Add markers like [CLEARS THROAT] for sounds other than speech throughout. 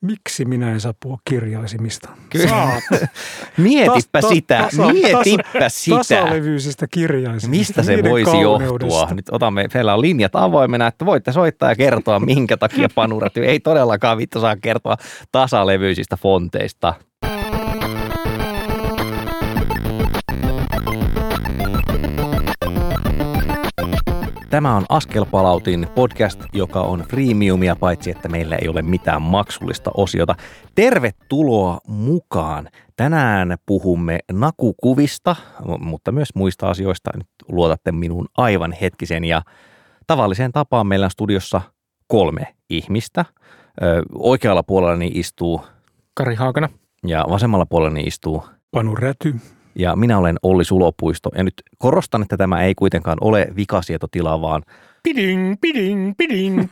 Miksi minä en saa puhua kirjaisimista? Kyllä. Saat. [LAUGHS] Mietipä sitä, tasa- mietipä sitä. Tasalevyisistä kirjaisimista. Mistä se voisi johtua? Nyt otamme, meillä on linjat avoimena, että voitte soittaa ja kertoa, minkä takia panuräty ei todellakaan vittu saa kertoa tasalevyisistä fonteista. Tämä on Askelpalautin podcast, joka on freemiumia, paitsi että meillä ei ole mitään maksullista osiota. Tervetuloa mukaan. Tänään puhumme nakukuvista, mutta myös muista asioista. Nyt luotatte minuun aivan hetkisen ja tavalliseen tapaan meillä on studiossa kolme ihmistä. Ö, Oikealla puolellani istuu Kari Haakana. ja vasemmalla puolellani istuu Panu Räty. Ja minä olen Olli Sulopuisto. Ja nyt korostan, että tämä ei kuitenkaan ole vikasietotila, vaan Piding, piding, piding. [LAUGHS]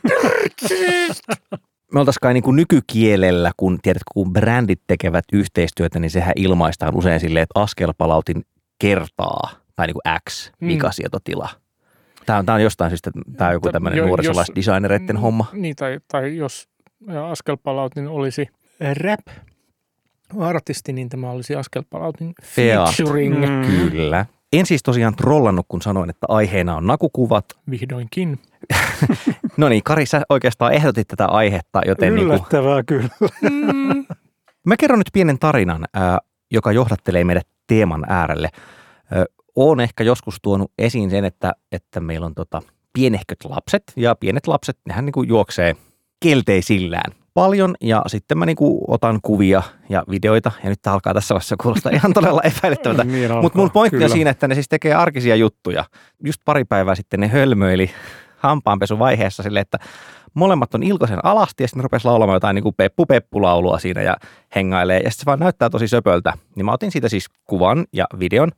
me oltaisiin kai niin kuin nykykielellä, kun tiedätkö, kun brändit tekevät yhteistyötä, niin sehän ilmaistaan usein silleen, että askelpalautin kertaa tai niin kuin X Mm. vikasietotila. Tämä on, tämä on jostain syystä, tämä on joku Jo- tämmöinen jos- nuorisolaisdesignereiden homma. Niin, tai, tai jos askelpalautin olisi rap artisti, niin tämä olisi askelpalautin Feat. featuring Mm. Kyllä. En siis tosiaan trollannut, kun sanoin, että aiheena on nakukuvat. vihdoinkin. [LAUGHS] No niin, Kari, sä oikeastaan ehdotit tätä aihetta, joten niin kuin, Yllättävää kyllä. Mm. Mä kerron nyt pienen tarinan, ää, joka johdattelee meidät teeman äärelle. Ö, Oon ehkä joskus tuonut esiin sen, että, että meillä on tota pienehköt lapset, ja pienet lapset, nehän niinku juoksee kelteisillään paljon, ja sitten mä niinku otan kuvia ja videoita, ja nyt tää alkaa tässä vaiheessa kuulostaa ihan todella epäilyttävältä. Niin Mutta mun pointti on kyllä. siinä, että ne siis tekee arkisia juttuja. Just pari päivää sitten ne hölmöili hampaanpesuvaiheessa silleen, että molemmat on ilkoisen alasti ja sitten rupesi laulamaan jotain niin kuin peppu peppu laulua siinä ja hengailee. Ja sitten se vaan näyttää tosi söpöltä. Niin mä otin siitä siis kuvan ja videon.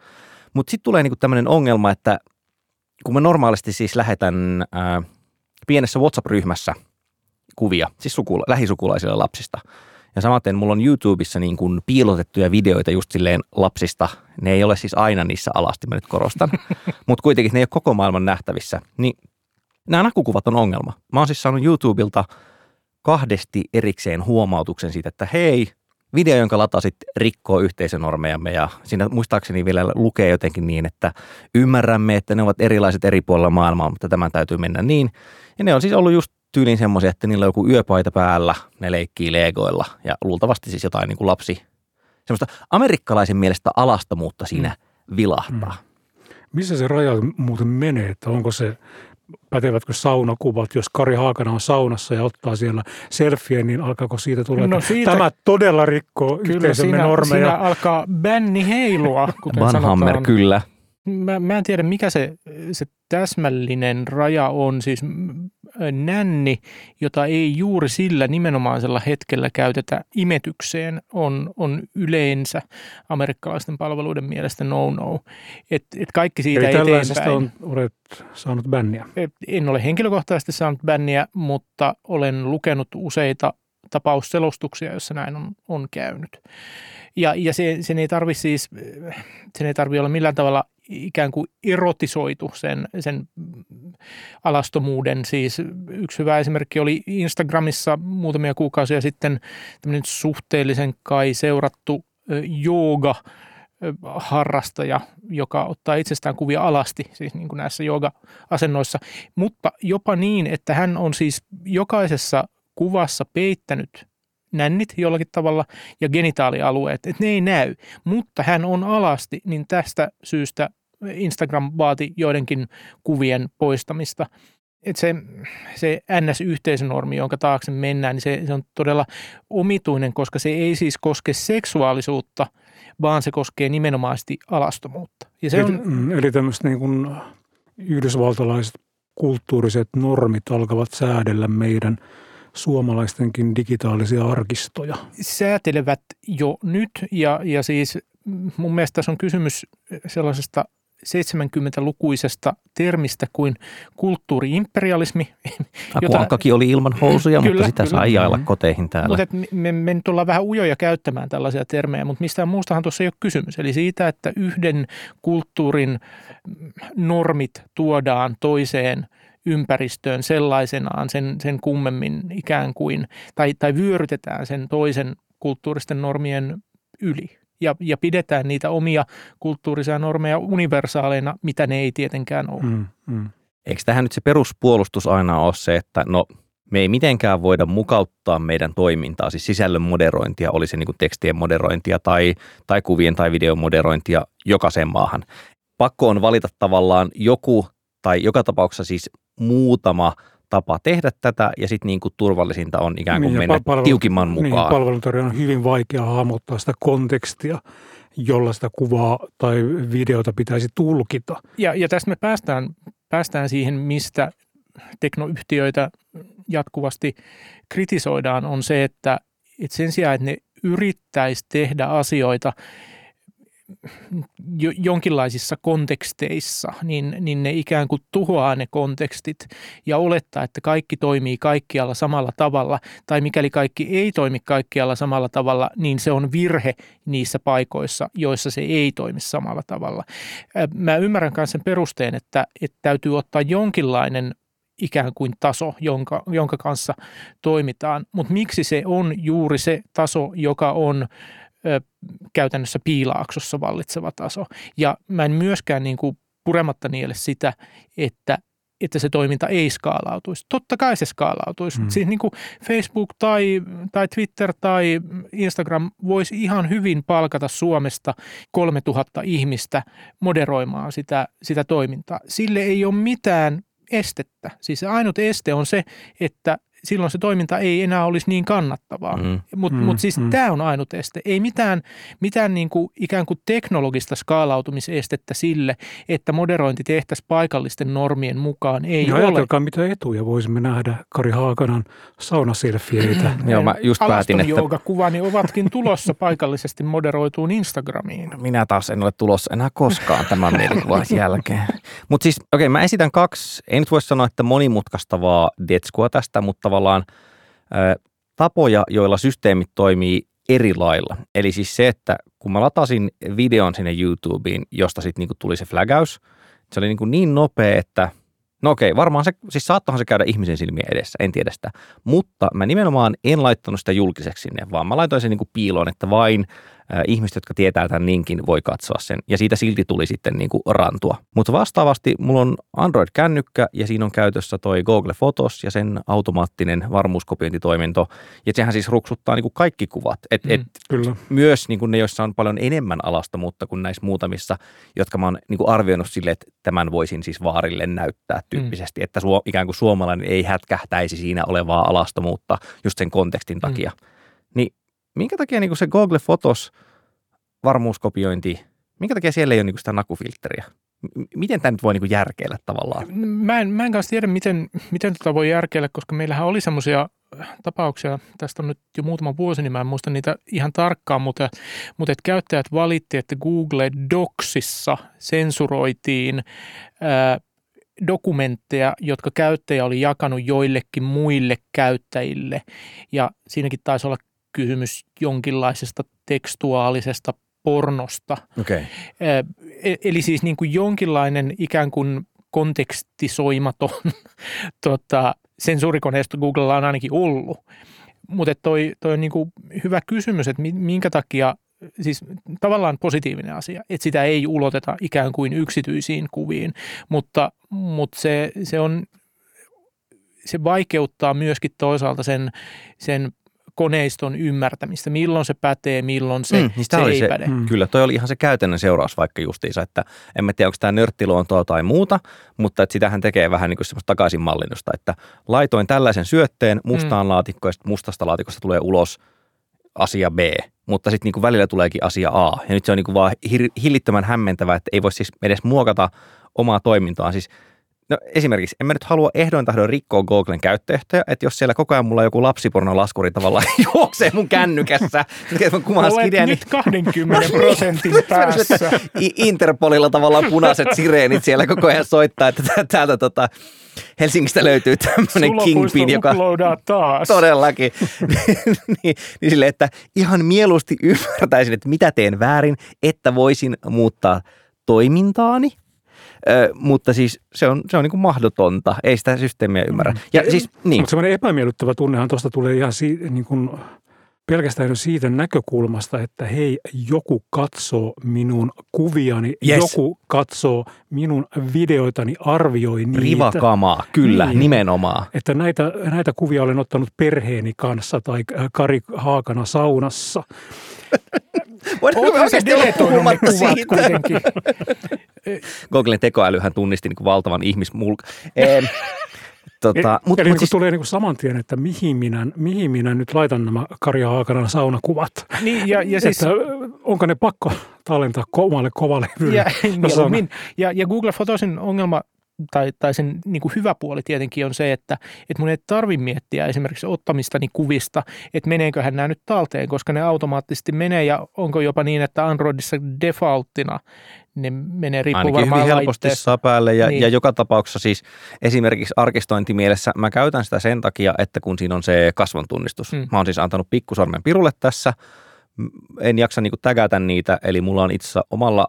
Mutta sitten tulee niin tämmöinen ongelma, että kun mä normaalisti siis lähetän ää, pienessä WhatsApp-ryhmässä kuvia, siis sukula, lähisukulaisille lapsista. Ja samaten mulla on YouTubessa niin kuin piilotettuja videoita just silleen lapsista. Ne ei ole siis aina niissä alasti, mä nyt korostan. [LAUGHS] Mutta kuitenkin ne ei ole koko maailman nähtävissä. Niin nämä nakukuvat on ongelma. Mä oon siis saanut YouTubelta kahdesti erikseen huomautuksen siitä, että hei, video, jonka latasit, rikkoo yhteisönormejamme ja siinä muistaakseni vielä lukee jotenkin niin, että ymmärrämme, että ne ovat erilaiset eri puolilla maailmaa, mutta tämän täytyy mennä niin. Ja ne on siis ollut just tyyliin semmoisia, että niillä on joku yöpaita päällä, ne leikkii legoilla ja luultavasti siis jotain niin kuin lapsi, semmoista amerikkalaisen mielestä alastomuutta siinä vilahtaa. Missä se raja muuten menee, että onko se, pätevätkö saunakuvat, jos Kari Haakana on saunassa ja ottaa siellä selfie, niin alkaako siitä tulla, No siitä- tämä todella rikkoo Kyllä yhteisömme siinä, normeja. siinä alkaa bänni heilua, kuten Vanhammer, sanotaan. kyllä. Mä, mä en tiedä, mikä se, se täsmällinen raja on. Siis nänni, jota ei juuri sillä nimenomaisella hetkellä käytetä imetykseen, on, on yleensä amerikkalaisten palveluiden mielestä no-no. Et, et kaikki siitä Eli tällaisesta eteenpäin. on, olet saanut bänniä. En ole henkilökohtaisesti saanut bänniä, mutta olen lukenut useita tapausselostuksia, joissa näin on, on käynyt. Ja, ja se, sen ei tarvi siis, sen ei tarvi olla millään tavalla ikään kuin erotisoitu sen, sen alastomuuden. Siis yksi hyvä esimerkki oli Instagramissa muutamia kuukausia sitten tämmöinen suhteellisen kai seurattu jooga harrastaja, joka ottaa itsestään kuvia alasti, siis niin kuin näissä jooga-asennoissa, mutta jopa niin, että hän on siis jokaisessa kuvassa peittänyt nännit jollakin tavalla ja genitaalialueet, että ne ei näy, mutta hän on alasti, niin tästä syystä Instagram vaati joidenkin kuvien poistamista. Et se, se NS-yhteisönormi, jonka taakse mennään, niin se, se on todella omituinen, koska se ei siis koske seksuaalisuutta, vaan se koskee nimenomaisesti alastomuutta. Ja se eli, on, mm, eli tämmöiset niin kuin yhdysvaltalaiset kulttuuriset normit alkavat säädellä meidän suomalaistenkin digitaalisia arkistoja. säätelevät jo nyt ja, ja siis mun mielestä tässä on kysymys sellaisesta 70-lukuisesta termistä kuin kulttuuriimperialismi. [LAUGHS] Aku Ankkakin oli ilman housuja, Kyllä, mutta sitä kyllä. sai jailla Mhm. koteihin täällä. Mutta et me, me nyt ollaan vähän ujoja käyttämään tällaisia termejä, mutta mistään muustahan tuossa ei ole kysymys. Eli siitä, että yhden kulttuurin normit tuodaan toiseen ympäristöön sellaisenaan sen, sen kummemmin ikään kuin, tai, tai vyörytetään sen toisen kulttuuristen normien yli ja, ja pidetään niitä omia kulttuurisia normeja universaaleina, mitä ne ei tietenkään ole. Mm, mm. Eikö tähän nyt se peruspuolustus aina ole se, että no me ei mitenkään voida mukauttaa meidän toimintaa, siis sisällön moderointia, oli se niin kuin tekstien moderointia tai, tai kuvien tai videon moderointia jokaiseen maahan. Pakko on valita tavallaan joku tai joka tapauksessa siis muutama tapa tehdä tätä ja sitten niin kuin turvallisinta on ikään kuin niin, mennä palvelu, tiukimman niin, mukaan. Niin, palveluntarjoajan on hyvin vaikea hahmottaa sitä kontekstia, jolla sitä kuvaa tai videota pitäisi tulkita. Ja, ja tästä me päästään, päästään siihen, mistä teknoyhtiöitä jatkuvasti kritisoidaan, on se, että, että sen sijaan, että ne yrittäisi tehdä asioita – jonkinlaisissa konteksteissa, niin, niin ne ikään kuin tuhoaa ne kontekstit ja olettaa, että kaikki toimii kaikkialla samalla tavalla. Tai mikäli kaikki ei toimi kaikkialla samalla tavalla, niin se on virhe niissä paikoissa, joissa se ei toimi samalla tavalla. Mä ymmärrän myös sen perusteen, että, että täytyy ottaa jonkinlainen ikään kuin taso, jonka, jonka kanssa toimitaan. Mutta miksi se on juuri se taso, joka on ö, käytännössä piilaaksossa vallitseva taso. Ja mä en myöskään niin kuin purematta niele sitä, että että se toiminta ei skaalautuisi. Totta kai se skaalautuisi. Mm. Siis niin kuin Facebook tai, tai Twitter tai Instagram voisi ihan hyvin palkata Suomesta 3000 ihmistä moderoimaan sitä, sitä toimintaa. Sille ei ole mitään estettä. Siis se ainut este on se, että silloin se toiminta ei enää olisi niin kannattavaa. Mm. Mutta mm, mut siis mm. tämä on ainut este. Ei mitään, mitään niin kuin ikään kuin teknologista skaalautumisestettä sille, että moderointi tehtäisiin paikallisten normien mukaan. Ei ja ole. ajatelkaa, mitä etuja voisimme nähdä Kari Haakanan saunaselfieitä. Joo, mä just päätin, että... kuvani ovatkin tulossa paikallisesti moderoituun Instagramiin. Minä taas en ole tulossa enää koskaan tämän mielikuvan jälkeen. Mutta siis, okei, okay, mä esitän kaksi, en nyt voi sanoa, että monimutkaistavaa detskua tästä, mutta tavallaan ö, tapoja, joilla systeemit toimii eri lailla. Eli siis se, että kun mä latasin videon sinne YouTubeen, josta sitten niinku tuli se flagaus, se oli niinku niin nopea, että no okei, varmaan se, siis saattohan se käydä ihmisen silmien edessä, en tiedä sitä. Mutta mä nimenomaan en laittanut sitä julkiseksi sinne, vaan mä laitoin sen niinku piiloon, että vain ihmiset, jotka tietää tämän linkin, voi katsoa sen. Ja siitä silti tuli sitten niin kuin rantua. Mutta vastaavasti mulla on Android-kännykkä ja siinä on käytössä toi Google Photos ja sen automaattinen varmuuskopiointitoiminto. Ja sehän siis ruksuttaa niin kuin kaikki kuvat. Et, mm, et kyllä. Myös niin kuin ne, joissa on paljon enemmän alastomuutta kuin näissä muutamissa, jotka mä oon niin kuin arvioinut sille, että tämän voisin siis vaarille näyttää tyyppisesti. Mm. Että suo, ikään kuin suomalainen ei hätkähtäisi siinä olevaa alastomuutta just sen kontekstin mm. takia. Mm. Minkä takia niin se Google Photos varmuuskopiointi, minkä takia siellä ei ole niin sitä nakufiltteriä? Miten tämä nyt voi niin järkeillä tavallaan? Mä en, mä en kanssa tiedä, miten, miten tätä voi järkeillä, koska meillähän oli semmoisia tapauksia, tästä on nyt jo muutama vuosi, niin mä en muista niitä ihan tarkkaan, mutta, mutta että käyttäjät valitti, että Google Docsissa sensuroitiin ää, dokumentteja, jotka käyttäjä oli jakanut joillekin muille käyttäjille. Ja siinäkin taisi olla kysymys jonkinlaisesta tekstuaalisesta pornosta. Okay. E, eli siis niin kuin jonkinlainen ikään kuin kontekstisoimaton [LAUGHS] tota, sensuurikoneisto Googlella on ainakin ollut. Mutta toi, toi on niin kuin hyvä kysymys, että minkä takia, siis tavallaan positiivinen asia, että sitä ei uloteta ikään kuin yksityisiin kuviin, mutta, mutta se, se on se vaikeuttaa myöskin toisaalta sen, sen koneiston ymmärtämistä, milloin se pätee, milloin se, mm, niin se ei se, päde. Mm. Kyllä, toi oli ihan se käytännön seuraus vaikka justiinsa, että en mä tiedä, onko tämä nörttiluontoa tai muuta, mutta että sitähän tekee vähän niin kuin semmoista takaisinmallinnusta, että laitoin tällaisen syötteen mustaan mm. laatikkoon ja mustasta laatikosta tulee ulos asia B, mutta sitten niin välillä tuleekin asia A. Ja nyt se on niin kuin vaan hillittömän hämmentävä, että ei voi siis edes muokata omaa toimintaa. Siis No esimerkiksi, en mä nyt halua ehdoin tahdon rikkoa Googlen käyttöehtoja, että jos siellä koko ajan mulla joku lapsipornolaskuri tavallaan [LAUGHS] juoksee mun kännykässä, [LAUGHS] Olet niin... nyt 20 [LAUGHS] prosentin päässä. Interpolilla tavallaan punaiset sireenit siellä koko ajan soittaa, että täältä tota, Helsingistä löytyy tämmöinen kingpin, joka... taas. Todellakin. niin, niin sille, että ihan mieluusti ymmärtäisin, että mitä teen väärin, että voisin muuttaa toimintaani Ö, mutta siis se on, se on niin kuin mahdotonta. Ei sitä systeemiä ymmärrä. Ja siis, niin. Mutta semmoinen epämiellyttävä tunnehan tuosta tulee ihan si, niin kuin pelkästään jo siitä näkökulmasta, että hei, joku katsoo minun kuviani, Yes. joku katsoo minun videoitani, arvioi niitä. Rivakamaa, kyllä, Niin. nimenomaan. Että näitä, näitä kuvia olen ottanut perheeni kanssa tai Kari Haakana saunassa. [LAUGHS] Oletko se deletoinut ne kuvat kuitenkin? Googlen tekoälyhän tunnisti niin kuin valtavan ihmismulk. Em, tota, Mut, mut, Eli mut niin siis, tulee niin kuin saman tien, että mihin minä, mihin minä nyt laitan nämä Kari Haakanan saunakuvat. Niin, ja, ja siis, että onko ne pakko tallentaa omalle kovalle ja, [LAUGHS] ja, ja Google Photosin ongelma tai, tai sen niin kuin hyvä puoli tietenkin on se, että, että mun ei tarvi miettiä esimerkiksi ottamistani kuvista, että meneeköhän nämä nyt talteen, koska ne automaattisesti menee ja onko jopa niin, että Androidissa defaulttina ne menee riippuu ainakin varmaan hyvin helposti laitteesta. saa päälle ja, Niin. ja joka tapauksessa siis esimerkiksi arkistointimielessä mä käytän sitä sen takia, että kun siinä on se kasvon tunnistus. Mm. Mä oon siis antanut pikkusormen pirulle tässä, en jaksa niinku tägätä niitä, eli mulla on itse omalla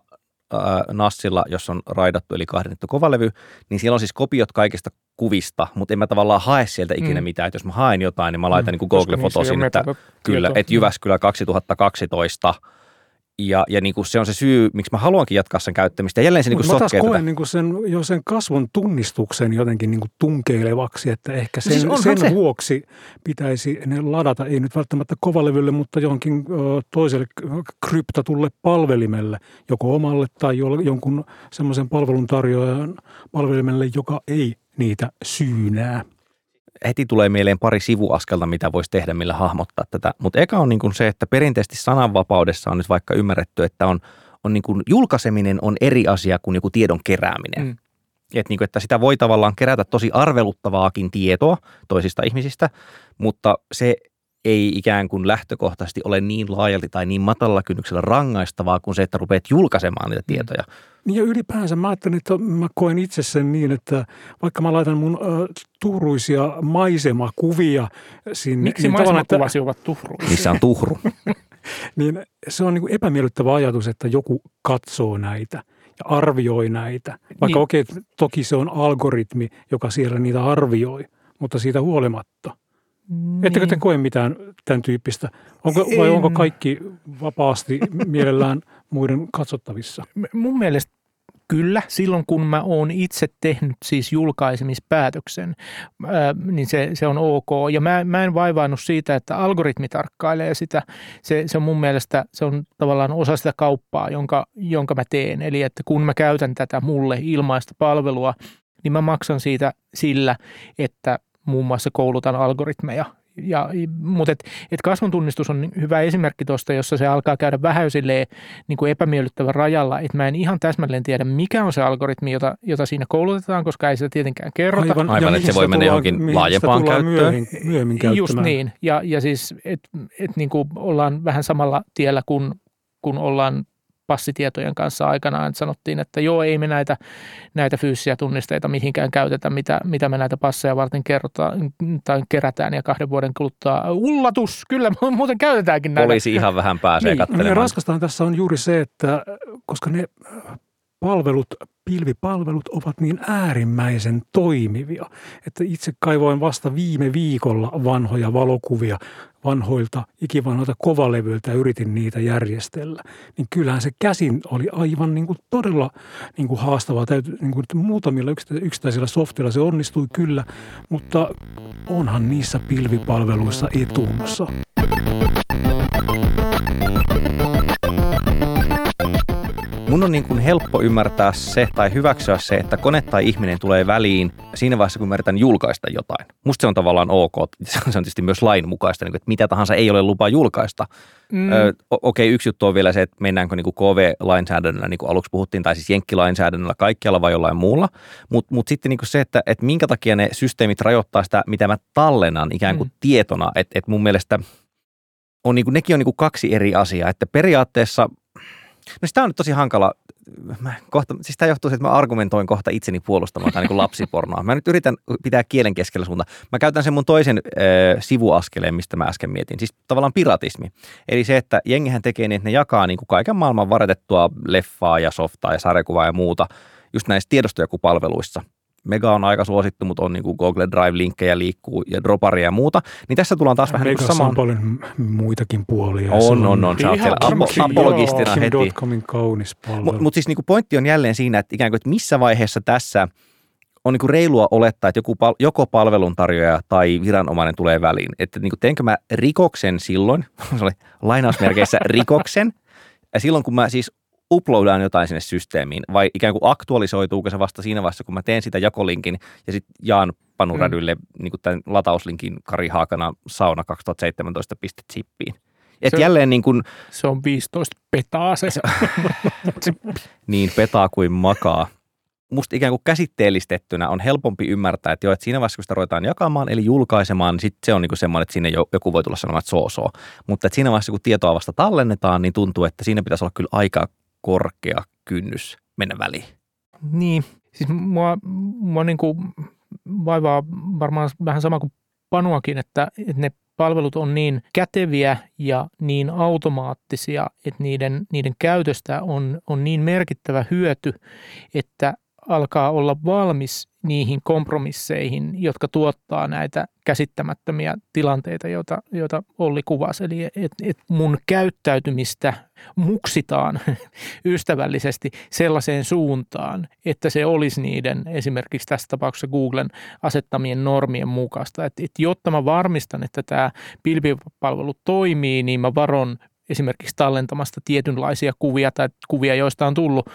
nassilla, jos on raidattu eli kahdennettu kovalevy, niin siellä on siis kopiot kaikista kuvista, mutta en mä tavallaan hae sieltä ikinä Mm. mitään. Et jos mä haen jotain, niin mä laitan Mm, niin kuin Koska Google niissä ei Photosin, ole että. Kyllä, että Jyväskylä 2012. Ja, ja niin kuin se on se syy, miksi mä haluankin jatkaa sen käyttämistä. Ja jälleen se niin kuin mä taas tätä. koen niin kuin sen, jo sen kasvon tunnistuksen jotenkin niin kuin tunkeilevaksi, että ehkä sen, Siis onhan sen se. vuoksi pitäisi ne ladata, ei nyt välttämättä kovalevylle, mutta johonkin ö, toiselle kryptatulle palvelimelle, joko omalle tai jo- jonkun semmoisen palveluntarjoajan palvelimelle, joka ei niitä syynää. Heti tulee mieleen pari sivuaskelta, mitä voisi tehdä, millä hahmottaa tätä. Mutta eka on niin kuin se, että perinteisesti sananvapaudessa on nyt vaikka ymmärretty, että on, on niin kuin julkaiseminen on eri asia kuin joku tiedon kerääminen. Mm. Et niin kuin, että sitä voi tavallaan kerätä tosi arveluttavaakin tietoa toisista ihmisistä, mutta se ei ikään kuin lähtökohtaisesti ole niin laajalti tai niin matalalla kynnyksellä rangaistavaa kuin se, että rupeat julkaisemaan niitä tietoja. Niin ja ylipäänsä mä ajattelin, että mä koen itse sen niin, että vaikka mä laitan mun ö, tuuruisia maisemakuvia sinne. Miksi niin tavallaan, että- maisemakuvasi ovat tuhruisia? Missä on tuhru. [LAUGHS] niin se on niin kuin epämiellyttävä ajatus, että joku katsoo näitä ja arvioi näitä. Vaikka Niin. niin. okei, toki se on algoritmi, joka siellä niitä arvioi, mutta siitä huolimatta. Niin. Ettekö te koe mitään tämän tyyppistä? Onko, vai onko kaikki vapaasti mielellään muiden katsottavissa? Mun mielestä kyllä, silloin kun mä oon itse tehnyt siis julkaisemispäätöksen, ää, niin se, se on ok. Ja mä, mä en vaivannut siitä, että algoritmi tarkkailee sitä. Se, se on mun mielestä, se on tavallaan osa sitä kauppaa, jonka, jonka mä teen. Eli että kun mä käytän tätä mulle ilmaista palvelua, niin mä maksan siitä sillä, että muun muassa koulutan algoritmeja. Ja, mutta et, et kasvon tunnistus on hyvä esimerkki tuosta, jossa se alkaa käydä vähän silleen niin kuin epämiellyttävän rajalla, että mä en ihan täsmälleen tiedä, mikä on se algoritmi, jota, jota siinä koulutetaan, koska ei sitä tietenkään kerrota. Aivan, ja että se voi mennä johonkin laajempaan käyttöön. Myöhemmin, myöhemmin käyttämään. Just niin, ja, ja siis, että et niin kuin ollaan vähän samalla tiellä, kun, kun ollaan passitietojen kanssa aikanaan, että sanottiin, että joo, ei me näitä, näitä fyysisiä tunnisteita mihinkään käytetä, mitä, mitä me näitä passeja varten kerrotaan, tai kerätään, ja kahden vuoden kuluttua, ullatus, kyllä muuten käytetäänkin näitä. Poliisi ihan vähän pääsee Niin. Katselemaan. raskastahan tässä on juuri se, että koska ne palvelut, pilvipalvelut ovat niin äärimmäisen toimivia, että itse kaivoin vasta viime viikolla vanhoja valokuvia vanhoilta, ikivanhoilta kovalevyiltä ja yritin niitä järjestellä, niin kyllähän se käsin oli aivan niin kuin todella niin kuin haastavaa. Täytyy, niin kuin, muutamilla yksittäisillä softilla se onnistui kyllä, mutta onhan niissä pilvipalveluissa etunsa. Mun on niin kuin helppo ymmärtää se tai hyväksyä se, että kone tai ihminen tulee väliin siinä vaiheessa, kun mä yritän julkaista jotain. Musta se on tavallaan ok. Se on tietysti myös lain mukaista, niin että mitä tahansa ei ole lupa julkaista. Mm, Okei, yksi juttu on vielä se, että mennäänkö niin kuin KV-lainsäädännöllä, niin kuin aluksi puhuttiin, tai siis jenkkilainsäädännöllä kaikkialla vai jollain muulla. Mutta mut sitten niin kuin se, että, että minkä takia ne systeemit rajoittaa sitä, mitä mä tallennan ikään kuin Mm. tietona. Että et mun mielestä on niin kuin, nekin on niin kuin kaksi eri asiaa. Että periaatteessa, no sitä on nyt tosi hankala. Mä kohta, siis tämä johtuu siitä, että mä argumentoin kohta itseni puolustamaan tai niin lapsipornoa. Mä nyt yritän pitää kielen keskellä suunta. Mä käytän sen mun toisen ö, sivuaskeleen, mistä mä äsken mietin. Siis tavallaan piratismi. Eli se, että jengihän tekee niin, että ne jakaa niin kuin kaiken maailman varetettua leffaa ja softaa ja sarjakuvaa ja muuta. just näissä tiedostojakupalveluissa. Mega on aika suosittu, mutta on niin kuin Google Drive-linkkejä liikkuu ja Droparia ja muuta. Niin tässä tullaan taas vähän niin kuin Megassa samaan. on paljon muitakin puolia. On, Se on, on. Sä oot siellä apo, apologistina heti. Kaunis palvelu. Mutta mut siis niinku pointti on jälleen siinä, että ikään kuin, että missä vaiheessa tässä on niinku reilua olettaa, että joku, pal- joko palveluntarjoaja tai viranomainen tulee väliin. Että niinku teenkö mä rikoksen silloin, [LAUGHS] se oli lainausmerkeissä rikoksen, ja silloin kun mä siis uploadaan jotain sinne systeemiin, vai ikään kuin aktualisoituuko se vasta siinä vaiheessa, kun mä teen sitä jakolinkin ja sitten jaan panurädylle mm. niin tämän latauslinkin Kari Haakana sauna 2017.zippiin. Et Se- jälleen niin kuin, Se on 15 petaa se. [LAUGHS] niin petaa kuin makaa. Musta ikään kuin käsitteellistettynä on helpompi ymmärtää, että, jo, että siinä vaiheessa, kun sitä ruvetaan jakamaan, eli julkaisemaan, niin sit se on niin kuin semmoinen, että sinne jo- joku voi tulla sanomaan, että soo soo. Mutta että siinä vaiheessa, kun tietoa vasta tallennetaan, niin tuntuu, että siinä pitäisi olla kyllä aika korkea kynnys mennä väliin. Niin, siis mua, mua niin kuin vaivaa varmaan vähän sama kuin Panuakin, että, että ne palvelut on niin käteviä ja niin automaattisia, että niiden, niiden käytöstä on, on niin merkittävä hyöty, että alkaa olla valmis niihin kompromisseihin, jotka tuottaa näitä käsittämättömiä tilanteita, joita, joita Olli kuvasi. Eli et, et mun käyttäytymistä muksitaan [LAUGHS] ystävällisesti sellaiseen suuntaan, että se olisi niiden esimerkiksi tässä tapauksessa Googlen asettamien normien mukaista. Et, et jotta mä varmistan, että tämä pilvipalvelu toimii, niin mä varon esimerkiksi tallentamasta tietynlaisia kuvia tai kuvia, joista on tullut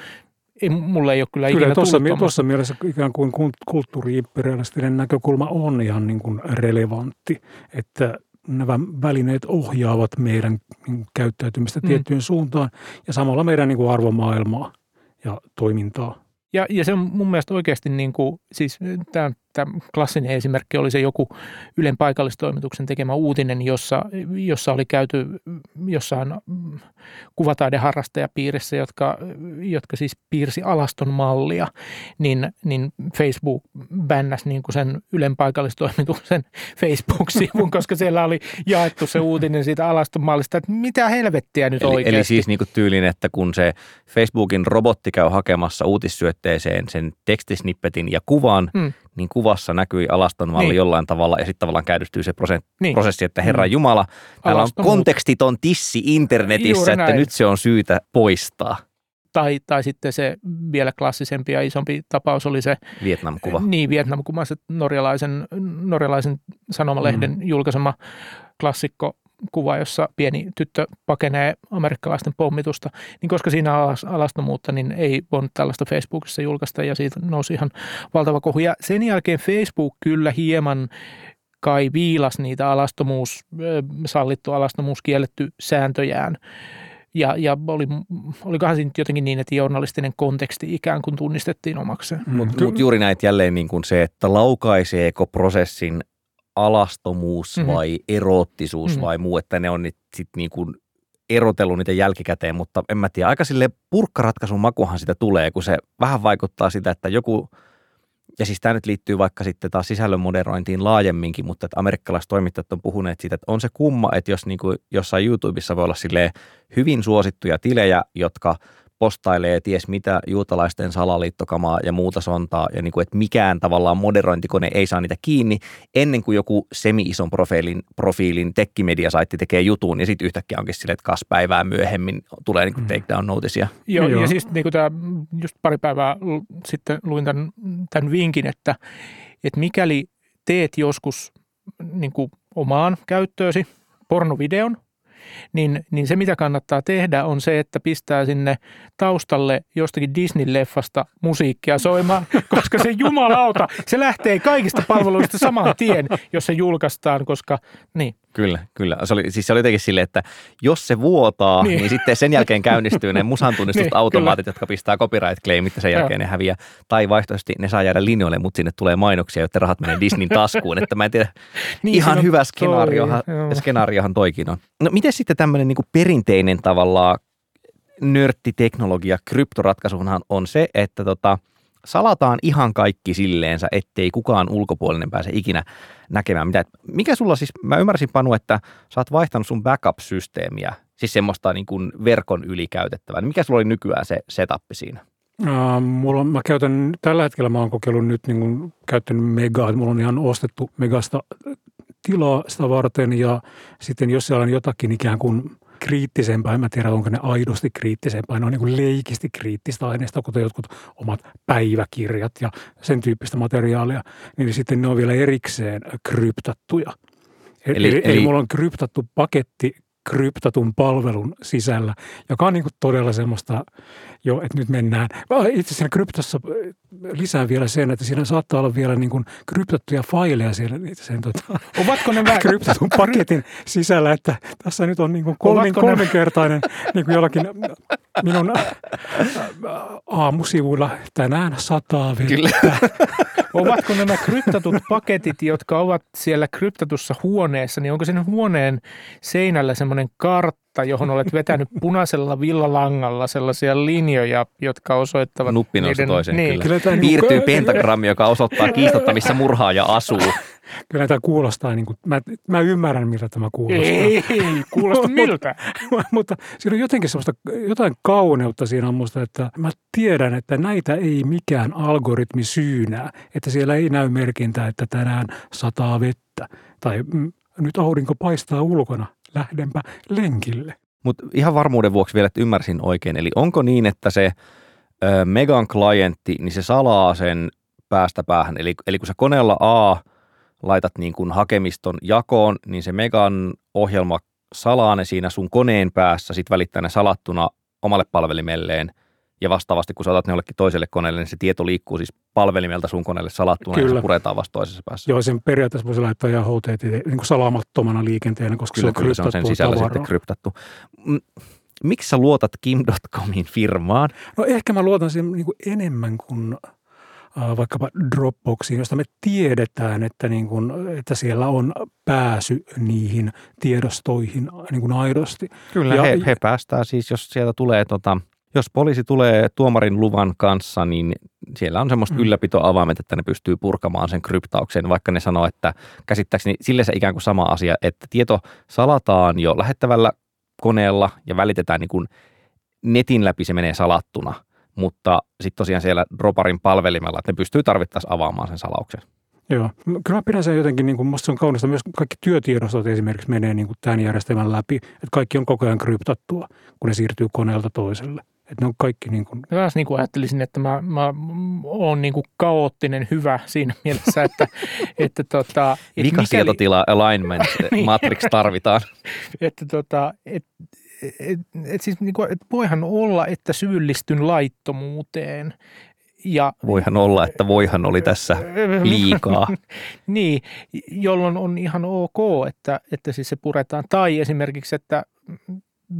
ei, mulle ei ole kyllä, Kyllä ikinä tuossa, tullut tuossa mielessä ikään kuin kult- kulttuuri-imperialistinen näkökulma on ihan niin kuin relevantti, että nämä välineet ohjaavat meidän niin käyttäytymistä Mm. tiettyyn suuntaan ja samalla meidän niin kuin arvomaailmaa ja toimintaa. Ja, ja se on mun mielestä oikeasti, niin kuin, siis tämä, tämä klassinen esimerkki oli se joku Ylen paikallistoimituksen tekemä uutinen, jossa, jossa oli käyty jossain kuvataideharrastajapiirissä, jotka, jotka siis piirsi alaston mallia, niin, niin Facebook bännäsi niin kuin sen Ylen paikallistoimituksen [LAUGHS] Facebook-sivun, koska siellä oli jaettu se uutinen siitä alaston mallista, että mitä helvettiä nyt Eli, oikeasti. eli siis niin kuin tyylin, että kun se Facebookin robotti käy hakemassa uutissyötteeseen sen tekstisnippetin ja kuvan, Mm. Niin kuvassa näkyi alaston malli Niin. jollain tavalla ja sitten tavallaan käynnistyy se prosent, Niin. prosessi, että Herran Mm. Jumala, täällä on muut. kontekstiton tissi internetissä, että nyt se on syytä poistaa. Tai, tai sitten se vielä klassisempi ja isompi tapaus oli se Vietnam-kuva. Niin, Vietnam-kuva, se norjalaisen, norjalaisen sanomalehden mm. julkaisema klassikko kuva, jossa pieni tyttö pakenee amerikkalaisten pommitusta, niin koska siinä on alas- alastomuutta, niin ei voinut tällaista Facebookissa julkaista ja siitä nousi ihan valtava kohu. Ja sen jälkeen Facebook kyllä hieman kai viilas niitä alastomuus, sallittu alastomuus, kielletty sääntöjään. Ja, ja oli, olikohan siinä nyt jotenkin niin, että journalistinen konteksti ikään kuin tunnistettiin omakseen. Mutta mut juuri näitä jälleen niin kuin se, että laukaiseeko prosessin alastomuus Mhm. vai eroottisuus Mhm. vai muu, että ne on sitten niin kuin erotellut niitä jälkikäteen, mutta en mä tiedä, aika sille purkkaratkaisun makuhan sitä tulee, kun se vähän vaikuttaa sitä, että joku, ja siis tämä nyt liittyy vaikka sitten taas sisällön moderointiin laajemminkin, mutta että amerikkalaiset toimittajat on puhuneet siitä, että on se kumma, että jos niin kuin jossain YouTubessa voi olla silleen hyvin suosittuja tilejä, jotka postailee ties mitä juutalaisten salaliittokamaa ja muuta sontaa, ja niin kuin, että mikään tavallaan moderointikone ei saa niitä kiinni, ennen kuin joku semi-ison profiilin, profiilin tekkimediasaitti tekee jutun, ja sitten yhtäkkiä onkin silleen, että kas päivää myöhemmin tulee niin kuin Mm. takedown noticia. Joo, Joo. ja siis niin kuin tämä, just pari päivää sitten luin tämän, tämän vinkin, että, että mikäli teet joskus niin kuin omaan käyttöösi pornovideon, niin, niin se mitä kannattaa tehdä on se, että pistää sinne taustalle jostakin Disney-leffasta musiikkia soimaan, [LAUGHS] koska se jumalauta, se lähtee kaikista palveluista saman tien, jos se julkaistaan, koska niin, Kyllä, kyllä. Se oli, siis se oli jotenkin silleen, että jos se vuotaa, niin, Niin. sitten sen jälkeen käynnistyy ne musan [LAUGHS] Niin, jotka pistää copyright claimit ja sen jälkeen ne häviää. Tai vaihtoehtoisesti ne saa jäädä linjoille, mutta sinne tulee mainoksia, jotta rahat menee Disneyn taskuun. Että mä en tiedä, [LAUGHS] niin ihan hyvä toi, skenaariohan, joo. skenaariohan toikin on. No miten sitten tämmöinen niin perinteinen tavallaan nörttiteknologia, kryptoratkaisuhan on se, että tota, salataan ihan kaikki silleensä, ettei kukaan ulkopuolinen pääse ikinä näkemään mitä. Mikä sulla siis, mä ymmärsin Panu, että sä oot vaihtanut sun backup-systeemiä, siis semmoista niin kuin verkon yli käytettävää. Mikä sulla oli nykyään se setup siinä? Mulla on, mä käytän, tällä hetkellä mä oon kokeillut nyt niin kuin, käyttänyt Megaa. Mulla on ihan ostettu Megasta tilaa sitä varten ja sitten jos siellä on jotakin ikään kuin kriittisempää, en mä tiedä onko ne aidosti kriittisempää, ne on niin kuin leikisti kriittistä aineista, kuten jotkut omat päiväkirjat ja sen tyyppistä materiaalia, niin sitten ne on vielä erikseen kryptattuja. Eli, eli, eli mulla on kryptattu paketti kryptatun palvelun sisällä, joka on niin kuin todella semmoista, jo, että nyt mennään. Itse asiassa kryptossa äh, lisää vielä sen, että siinä saattaa olla vielä niin kuin kryptattuja faileja siellä sen tota, [LAUGHS] Ovatko ne kryptatun paketin sisällä, että tässä nyt on niin kuin kolmin, kolminkertainen niin kuin jollakin minun aamusivuilla tänään sataa vettä. Kyllä. [LAUGHS] Ovatko nämä kryptatut paketit, jotka ovat siellä kryptatussa huoneessa, niin onko sen huoneen seinällä semmoinen kartta, johon olet vetänyt punaisella villalangalla sellaisia linjoja, jotka osoittavat... Nuppinossa toisen niin. kyllä. kyllä Piirtyy pentagrammi, joka osoittaa kiistatta, missä murhaaja asuu. Kyllä tämä kuulostaa, niin kuin, mä, mä ymmärrän miltä tämä kuulostaa. Ei, ei kuulosta miltä. [LAUGHS] Mutta siinä on jotenkin semmoista, jotain kauneutta siinä on musta, että mä tiedän, että näitä ei mikään algoritmi syynää. Että siellä ei näy merkintää, että tänään sataa vettä tai mm, nyt aurinko paistaa ulkona, lähdenpä lenkille. Mutta ihan varmuuden vuoksi vielä, että ymmärsin oikein. Eli onko niin, että se ö, Megan klientti, niin se salaa sen päästä päähän. Eli, eli kun sä koneella A – laitat niin kuin hakemiston jakoon, niin se Megan ohjelma salaa ne siinä sun koneen päässä, sitten välittää ne salattuna omalle palvelimelleen ja vastaavasti, kun sä otat ne jollekin toiselle koneelle, niin se tieto liikkuu siis palvelimelta sun koneelle salattuna Kyllä. ja se puretaan vasta toisessa päässä. Joo, sen periaatteessa voisi laittaa ihan HTTP niin kuin salaamattomana liikenteenä, koska kyllä, se on, kyllä, se on sen sisällä tavaraa. sitten kryptattu. Miksi sä luotat Kim.comin firmaan? No ehkä mä luotan siihen niin kuin enemmän kuin vaikkapa Dropboxiin, josta me tiedetään, että, niin kuin, että siellä on pääsy niihin tiedostoihin niin kuin aidosti. Kyllä, ja, he, he päästään siis, jos sieltä tulee tota, jos poliisi tulee tuomarin luvan kanssa, niin siellä on semmoista mm. ylläpitoavaimet, että ne pystyy purkamaan sen kryptauksen, vaikka ne sanoo, että käsittääkseni sille se ikään kuin sama asia, että tieto salataan jo lähettävällä koneella ja välitetään niin kuin netin läpi, se menee salattuna – mutta sitten tosiaan siellä Droparin palvelimella, että ne pystyy tarvittaessa avaamaan sen salauksen. Joo, kyllä mä pidän sen jotenkin, niin kuin, musta se on kaunista, myös kaikki työtiedostot esimerkiksi menee niin kuin tämän järjestelmän läpi, että kaikki on koko ajan kryptattua, kun ne siirtyy koneelta toiselle. Että ne on kaikki niin kuin... Mä niin kuin ajattelisin, että mä, mä oon niin kuin kaoottinen hyvä siinä [LAUGHS] mielessä, että... että tota, et Vikasietotila mikäli... alignment [LAUGHS] niin. matrix tarvitaan. [LAUGHS] että tota, et, et, et siis niin kuin, et voihan olla, että syyllistyn laittomuuteen. Ja, voihan olla, että voihan oli tässä liikaa. [LAUGHS] niin, jolloin on ihan ok, että, että siis se puretaan. Tai esimerkiksi, että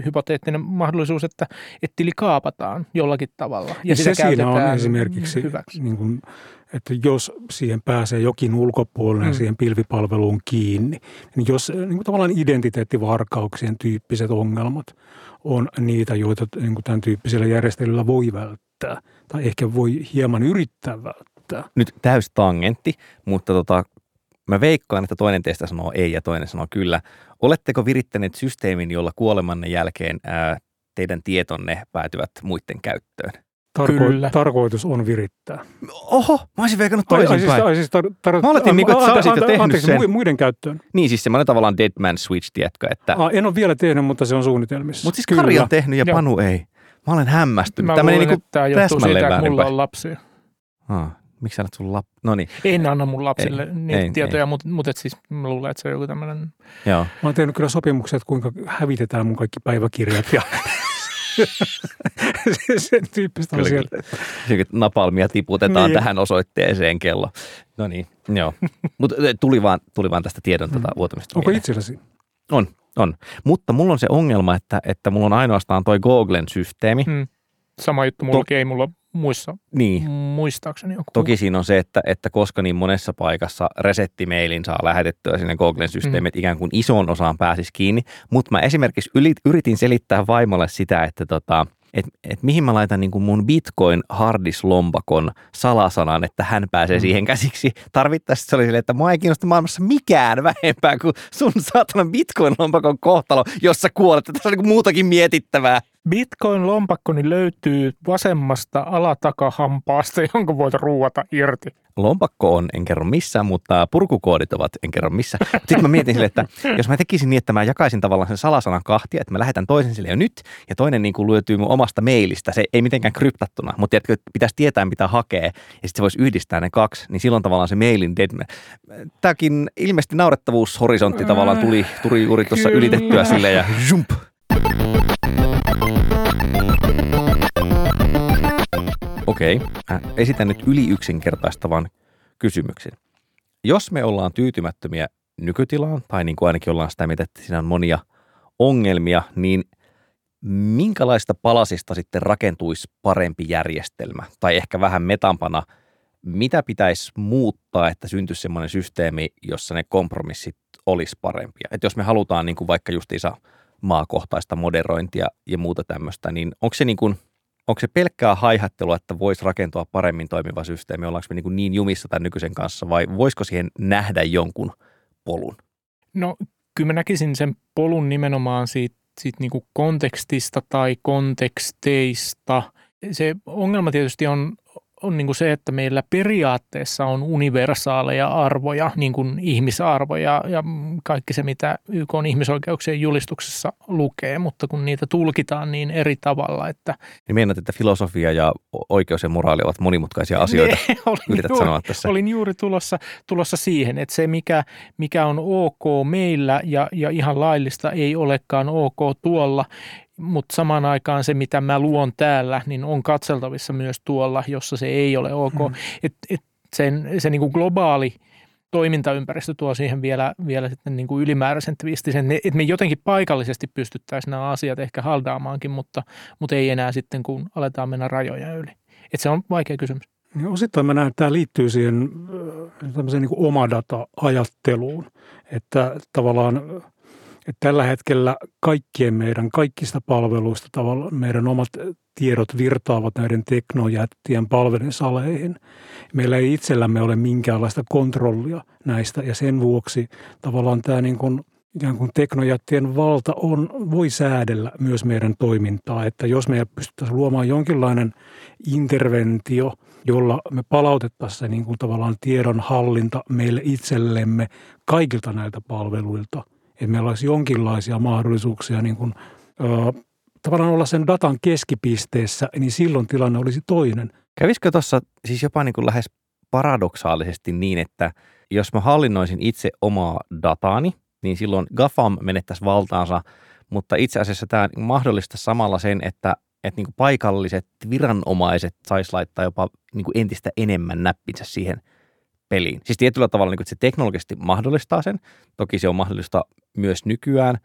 hypoteettinen mahdollisuus, että, että tili kaapataan jollakin tavalla. Ja, ja se siinä on esimerkiksi, hyväksi. Niin kuin, että jos siihen pääsee jokin ulkopuolinen mm. siihen pilvipalveluun kiinni, niin jos niin kuin tavallaan identiteettivarkauksien tyyppiset ongelmat on niitä, joita niin kuin tämän tyyppisellä järjestelyllä voi välttää tai ehkä voi hieman yrittää välttää. Nyt täys tangentti, mutta tota, mä veikkaan, että toinen teistä sanoo ei ja toinen sanoo kyllä. Oletteko virittäneet systeemin, jolla kuolemanne jälkeen ää, teidän tietonne päätyvät muiden käyttöön? Tarko- Kyllä. Tarkoitus on virittää. Oho, mä olisin veikannut toisinpäin. Ai, siis, ai, siis tar- tar- mä oletin, niin, että sä olisit jo tehnyt anteeksi, sen. muiden käyttöön. Niin, siis semmoinen tavallaan dead man switch, tiedätkö? Että... Ah, en ole vielä tehnyt, mutta se on suunnitelmissa. Mutta siis Kyllä. Kari on tehnyt ja Joo. Panu ei. Mä olen hämmästynyt. Mä Tämä luulen, niin että tämä johtuu siitä, että mulla on lapsia. Ah, miksi annat sun lap... No niin. En anna mun lapsille ei, niitä ei, tietoja, ei. mutta, mutta et siis mä luulen, että se on joku tämmöinen... Joo. Mä oon tehnyt kyllä sopimukset, kuinka hävitetään mun kaikki päiväkirjat ja [LAUGHS] sen tyyppistä asiaa. Napalmia tiputetaan niin. tähän osoitteeseen kello. No niin, joo. [LAUGHS] Mutta tuli vaan, tuli vaan tästä tiedon tätä mm. vuotamista. Onko itselläsi? On, on. Mutta mulla on se ongelma, että, että mulla on ainoastaan toi Googlen systeemi. Mm. Sama juttu mulla to- ei mulla muissa, niin. muistaakseni joku. Toki siinä on se, että, että koska niin monessa paikassa resettimeilin saa lähetettyä sinne Googlen systeemit, mm. ikään kuin isoon osaan pääsisi kiinni. Mutta mä esimerkiksi yritin selittää vaimolle sitä, että tota, että et mihin mä laitan niin kuin mun bitcoin hardis-lompakon salasanan, että hän pääsee mm. siihen käsiksi. Tarvittaessa se oli silleen, että mua ei kiinnosta maailmassa mikään vähempää kuin sun saatana bitcoin-lompakon kohtalo, jossa kuolet. Tässä on niin kuin muutakin mietittävää. Bitcoin-lompakkoni löytyy vasemmasta alatakahampaasta, jonka voit ruuata irti. Lompakko on, en kerro missä, mutta purkukoodit ovat, en kerro missä. Sitten mä mietin sille, että jos mä tekisin niin, että mä jakaisin tavallaan sen salasanan kahtia, että mä lähetän toisen sille jo nyt, ja toinen niin kuin löytyy mun omasta mailista, se ei mitenkään kryptattuna, mutta tiedätkö, pitäisi tietää, mitä hakee, ja sitten se voisi yhdistää ne kaksi, niin silloin tavallaan se mailin dead. Tämäkin ilmeisesti naurettavuushorisontti tavallaan tuli, tuli juuri tuossa ylitettyä silleen ja jump. Okei, okay. esitän nyt yli yksinkertaistavan kysymyksen. Jos me ollaan tyytymättömiä nykytilaan, tai niin kuin ainakin ollaan sitä mieltä, että siinä on monia ongelmia, niin minkälaista palasista sitten rakentuisi parempi järjestelmä? Tai ehkä vähän metampana, mitä pitäisi muuttaa, että syntyisi semmoinen systeemi, jossa ne kompromissit olisi parempia? Että jos me halutaan niin kuin vaikka justiinsa maakohtaista moderointia ja muuta tämmöistä, niin onko se niin kuin – onko se pelkkää haihattelua, että voisi rakentua paremmin toimiva systeemi? Ollaanko me niin, niin jumissa tämän nykyisen kanssa vai voisiko siihen nähdä jonkun polun? No kyllä mä näkisin sen polun nimenomaan siitä, siitä niin kuin kontekstista tai konteksteista. Se ongelma tietysti on, on niin kuin se, että meillä periaatteessa on universaaleja arvoja, niin kuin ihmisarvoja ja kaikki se, mitä YK on ihmisoikeuksien julistuksessa lukee, mutta kun niitä tulkitaan niin eri tavalla, että... Niin meinaat, että filosofia ja oikeus ja moraali ovat monimutkaisia asioita, [LAUGHS] ne, olin yrität juuri, sanoa tässä. Olin juuri tulossa, tulossa siihen, että se mikä, mikä on ok meillä ja, ja ihan laillista ei olekaan ok tuolla, mutta samaan aikaan se, mitä mä luon täällä, niin on katseltavissa myös tuolla, jossa se ei ole ok. Mm. Et, et sen, se niin kuin globaali toimintaympäristö tuo siihen vielä, vielä sitten niin kuin ylimääräisen twistisen, että me jotenkin paikallisesti pystyttäisiin nämä asiat ehkä haldaamaankin, mutta, mutta ei enää sitten, kun aletaan mennä rajoja yli. Et se on vaikea kysymys. Niin osittain mä näen, että tämä liittyy siihen tämmöiseen niin omadata-ajatteluun, että tavallaan että tällä hetkellä kaikkien meidän kaikista palveluista tavallaan meidän omat tiedot virtaavat näiden teknojättien palvelinsaleihin. Meillä ei itsellämme ole minkäänlaista kontrollia näistä ja sen vuoksi tavallaan tämä niin kuin ikään kuin teknojättien valta on, voi säädellä myös meidän toimintaa. Että jos me pystyttäisiin luomaan jonkinlainen interventio, jolla me palautettaisiin se niin kuin tavallaan tiedon hallinta meille itsellemme kaikilta näiltä palveluilta – että meillä olisi jonkinlaisia mahdollisuuksia niin kuin, ö, tavallaan olla sen datan keskipisteessä, niin silloin tilanne olisi toinen. Kävisikö tuossa siis jopa niin kuin lähes paradoksaalisesti niin, että jos mä hallinnoisin itse omaa dataani, niin silloin GAFAM menettäisi valtaansa, mutta itse asiassa tämä mahdollista samalla sen, että, että niin paikalliset viranomaiset saisi laittaa jopa niin entistä enemmän näppinsä siihen – peliin. Siis tietyllä tavalla niin kuin, että se teknologisesti mahdollistaa sen. Toki se on mahdollista myös nykyään.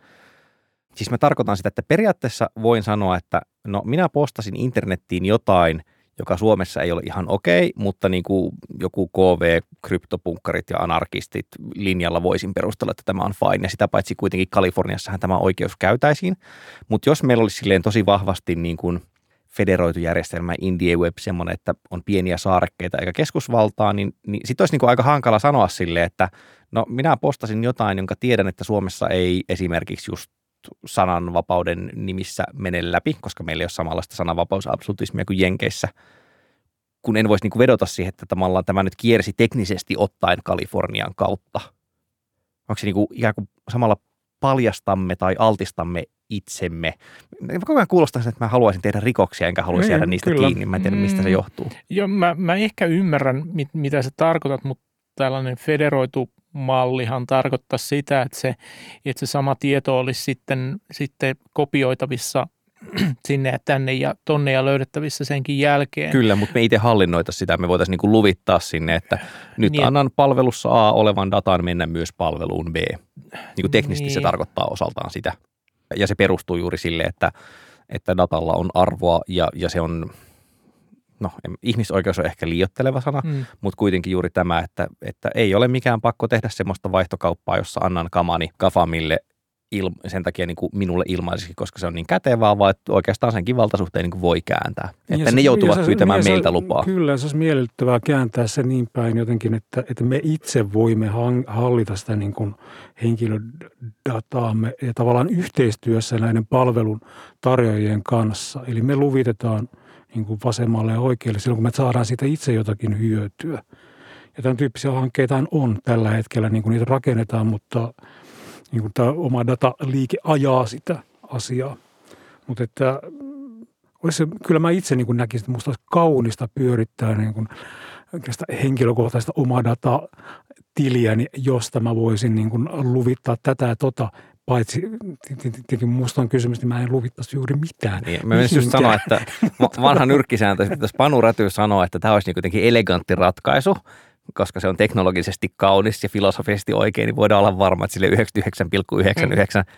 Siis mä tarkoitan sitä, että periaatteessa voin sanoa, että no minä postasin internettiin jotain, joka Suomessa ei ole ihan okei, mutta niin kuin joku KV, kryptopunkkarit ja anarkistit linjalla voisin perustella, että tämä on fine. Ja sitä paitsi kuitenkin Kaliforniassahan tämä oikeus käytäisiin. Mutta jos meillä olisi silleen tosi vahvasti niin kuin – federoitu järjestelmä, Indie Web, semmoinen, että on pieniä saarekkeita eikä keskusvaltaa, niin, niin sitten olisi niin kuin aika hankala sanoa sille, että no minä postasin jotain, jonka tiedän, että Suomessa ei esimerkiksi just sananvapauden nimissä mene läpi, koska meillä ei ole samanlaista sananvapausabsolutismia kuin Jenkeissä, kun en voisi niin kuin vedota siihen, että tavallaan tämä nyt kiersi teknisesti ottaen Kalifornian kautta. Onko se niin kuin ikään kuin samalla paljastamme tai altistamme itsemme. Koko ajan kuulostaa että mä haluaisin tehdä rikoksia, enkä haluaisi niin, jäädä niistä kyllä. kiinni. Mä en tiedä, mistä se mm. johtuu. Joo, mä, mä ehkä ymmärrän, mit, mitä sä tarkoitat, mutta tällainen federoitu mallihan tarkoittaa sitä, että se, että se sama tieto olisi sitten, sitten kopioitavissa [CLEARS THROAT] sinne ja tänne ja tonne ja löydettävissä senkin jälkeen. Kyllä, mutta me itse hallinnoita sitä. Me voitaisiin niin luvittaa sinne, että nyt niin, annan palvelussa A olevan datan mennä myös palveluun B. Niin kuin teknisesti niin. se tarkoittaa osaltaan sitä. Ja se perustuu juuri sille, että, että datalla on arvoa ja, ja se on, no ihmisoikeus on ehkä liiotteleva sana, mm. mutta kuitenkin juuri tämä, että, että ei ole mikään pakko tehdä semmoista vaihtokauppaa, jossa annan kamani kafamille il, sen takia niin kuin minulle ilmaisesti, koska se on niin kätevää, vaan että oikeastaan senkin valtasuhteen niin kuin voi kääntää. Ja Että se- ne joutuvat ja se- pyytämään ja se- meiltä lupaa. Kyllä, se olisi miellyttävää kääntää se niin päin jotenkin, että, että me itse voimme hang- hallita sitä niin kuin henkilödataamme ja tavallaan yhteistyössä näiden palvelun tarjoajien kanssa. Eli me luvitetaan niin kuin vasemmalle ja oikealle silloin, kun me saadaan siitä itse jotakin hyötyä. Ja tämän tyyppisiä hankkeita on tällä hetkellä, niin kuin niitä rakennetaan, mutta niin kuin tämä oma dataliike ajaa sitä asiaa. Mutta että olisi se, kyllä mä itse niin kuin näkisin, että musta olisi kaunista pyörittää niin kuin henkilökohtaista omaa datatiliäni, josta mä voisin niin kuin luvittaa tätä ja tota, paitsi tietenkin musta on kysymys, niin mä en luvittaisi juuri mitään. Niin, mä menisin just sanoa, että va- vanha nyrkkisääntö, että jos Panu Räty sanoo, että tämä olisi niin jotenkin elegantti ratkaisu, koska se on teknologisesti kaunis ja filosofisesti oikein, niin voidaan olla varma, että sille 99,99,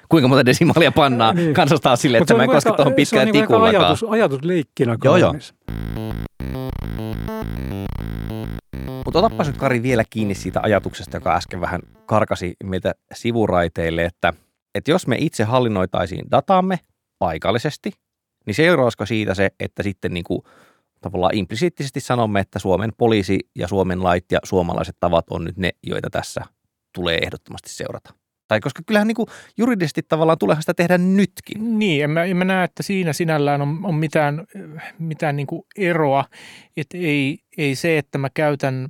kuinka monta desimaalia pannaan, Niin. niin. kansastaa sille, että mä en koske tuohon pitkään se on tikullakaan. ajatus, ajatusleikkinä Joo, joo. Mutta otappa nyt Kari vielä kiinni siitä ajatuksesta, joka äsken vähän karkasi meiltä sivuraiteille, että, että jos me itse hallinnoitaisiin dataamme paikallisesti, niin seurausiko siitä se, että sitten niin kuin tavallaan implisiittisesti sanomme, että Suomen poliisi ja Suomen lait ja suomalaiset tavat on nyt ne, joita tässä tulee ehdottomasti seurata. Tai koska kyllähän niin kuin juridisesti tavallaan tuleehan sitä tehdä nytkin. Niin, en mä, en mä näe, että siinä sinällään on, on mitään, mitään niin kuin eroa. Että ei, ei se, että mä käytän,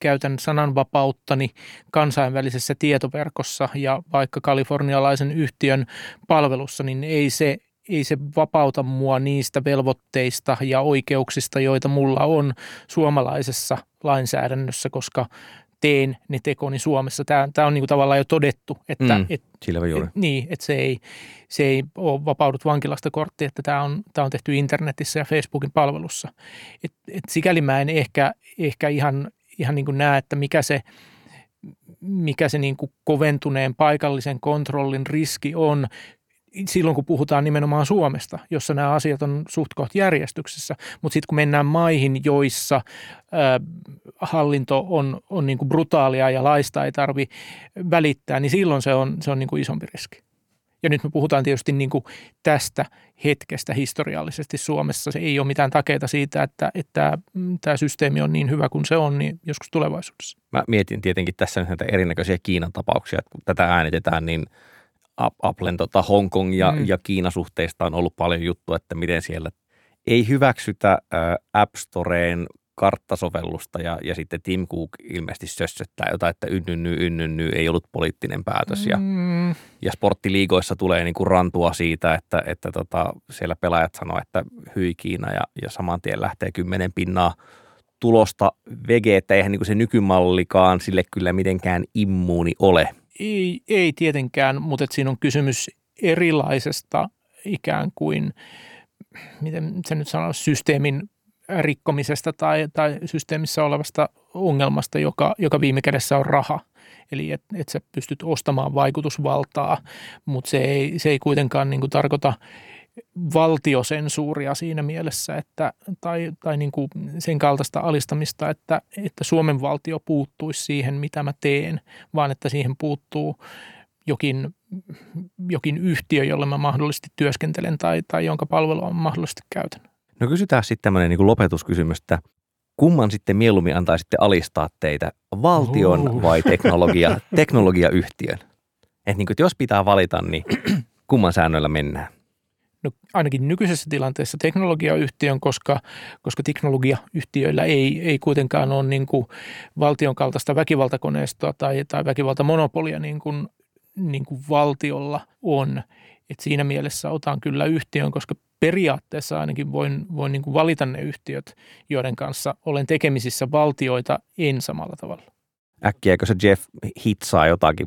käytän sananvapauttani kansainvälisessä tietoverkossa ja vaikka kalifornialaisen yhtiön palvelussa, niin ei se, ei se vapauta mua niistä velvoitteista ja oikeuksista, joita mulla on suomalaisessa lainsäädännössä, koska teen ne tekoni Suomessa. Tämä, tämä on niin kuin tavallaan jo todettu, että, Mm. että Sillä juuri. et, niin, että se ei, se ei ole vapaudut vankilasta kortti, että tämä on, tämä on tehty internetissä ja Facebookin palvelussa. Et, et sikäli mä en ehkä, ehkä ihan, ihan niin kuin näe, että mikä se, mikä se niin kuin koventuneen paikallisen kontrollin riski on silloin, kun puhutaan nimenomaan Suomesta, jossa nämä asiat on suht koht järjestyksessä. Mutta sitten kun mennään maihin, joissa ää, hallinto on, on niin kuin brutaalia ja laista ei tarvi välittää, niin silloin se on, se on niin kuin isompi riski. Ja nyt me puhutaan tietysti niin kuin tästä hetkestä historiallisesti Suomessa. Se ei ole mitään takeita siitä, että, että mm, tämä systeemi on niin hyvä kuin se on niin joskus tulevaisuudessa. Mä mietin tietenkin tässä näitä erinäköisiä Kiinan tapauksia, että kun tätä äänitetään, niin Applen tota Hongkong ja, Mm. ja Kiina-suhteista on ollut paljon juttua, että miten siellä ei hyväksytä ä, App Storeen karttasovellusta ja, ja sitten Tim Cook ilmeisesti sössöttää jotain, että ynnynny, ynnynny, ei ollut poliittinen päätös. Ja, Mm, ja sporttiliigoissa tulee niinku rantua siitä, että, että tota, siellä pelaajat sanoo, että hyi Kiina ja, ja saman tien lähtee kymmenen pinnaa tulosta vege, että eihän niinku se nykymallikaan sille kyllä mitenkään immuuni ole. Ei, ei tietenkään, mutta siinä on kysymys erilaisesta ikään kuin, miten se nyt sanoo, systeemin rikkomisesta tai, tai systeemissä olevasta ongelmasta, joka, joka viime kädessä on raha. Eli että et sä pystyt ostamaan vaikutusvaltaa, mutta se ei, se ei kuitenkaan niin kuin tarkoita valtiosensuuria siinä mielessä, että, tai, tai niin kuin sen kaltaista alistamista, että, että Suomen valtio puuttuisi siihen, mitä mä teen, vaan että siihen puuttuu jokin, jokin yhtiö, jolle mä mahdollisesti työskentelen tai, tai jonka palvelua mä mahdollisesti käytän. No kysytään sitten tämmöinen niin lopetuskysymys, että kumman sitten mieluummin antaisitte alistaa teitä, valtion Uh. vai teknologia, [LAUGHS] teknologiayhtiön? Että niin kuin, että jos pitää valita, niin kumman säännöillä mennään? No, ainakin nykyisessä tilanteessa teknologiayhtiön, koska, koska teknologiayhtiöillä ei, ei kuitenkaan ole niin kuin valtion kaltaista väkivaltakoneistoa tai, tai väkivaltamonopolia niin kuin, niin kuin valtiolla on. Et siinä mielessä otan kyllä yhtiön, koska periaatteessa ainakin voin, voin niin kuin valita ne yhtiöt, joiden kanssa olen tekemisissä valtioita en samalla tavalla. Äkkiäkö se Jeff hitsaa jotakin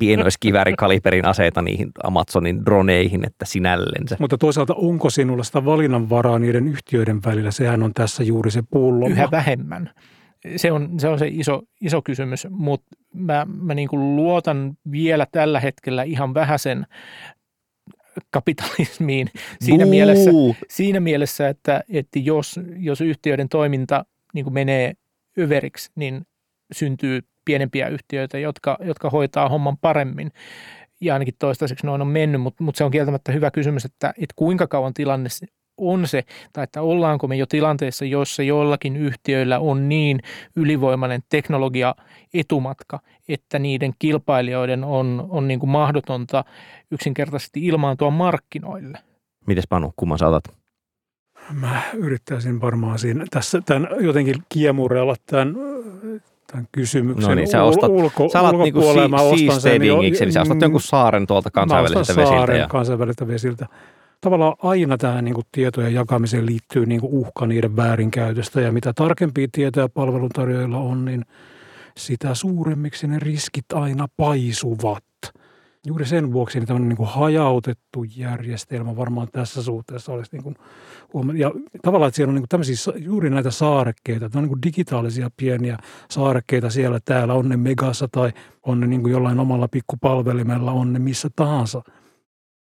pienoiskiväärikaliberin aseita niihin Amazonin droneihin, että sinällensä. Mutta toisaalta onko sinulla sitä valinnanvaraa niiden yhtiöiden välillä? Sehän on tässä juuri se pullo. Yhä vähemmän. Se on se, on se iso, iso kysymys, mutta mä, mä niin kuin luotan vielä tällä hetkellä ihan vähäsen kapitalismiin siinä Buu! mielessä, siinä mielessä, että, että jos, jos yhtiöiden toiminta niin kuin menee överiksi, niin syntyy pienempiä yhtiöitä, jotka, jotka hoitaa homman paremmin. ja ainakin toistaiseksi noin on mennyt, mutta, mutta se on kieltämättä hyvä kysymys, että, että kuinka kauan tilanne on se, tai että ollaanko me jo tilanteessa, jossa joillakin yhtiöillä on niin ylivoimainen teknologia etumatka, että niiden kilpailijoiden on, on niin kuin mahdotonta yksinkertaisesti ilmaantua markkinoille. Mites Panu, kumman saatat? Mä yrittäisin varmaan siinä tässä tämän jotenkin kiemurella tämän, tämän kysymyksen no niin, sä ostat, ulko, sä alat niinku seasteadingiksi, eli sä ostat jonkun saaren tuolta kansainväliseltä vesiltä. Saaren ja... kansainväliseltä vesiltä. Tavallaan aina tähän niin kuin tietojen jakamiseen liittyy niin kuin uhka niiden väärinkäytöstä ja mitä tarkempia tietoja palveluntarjoajilla on, niin sitä suuremmiksi ne riskit aina paisuvat juuri sen vuoksi niin tämmöinen niin kuin hajautettu järjestelmä varmaan tässä suhteessa olisi niin kuin huomioon. Ja tavallaan, että siellä on niin kuin juuri näitä saarekkeita, että on niin kuin digitaalisia pieniä saarekkeita siellä täällä, on ne Megassa tai on ne niin kuin jollain omalla pikkupalvelimella, on ne missä tahansa –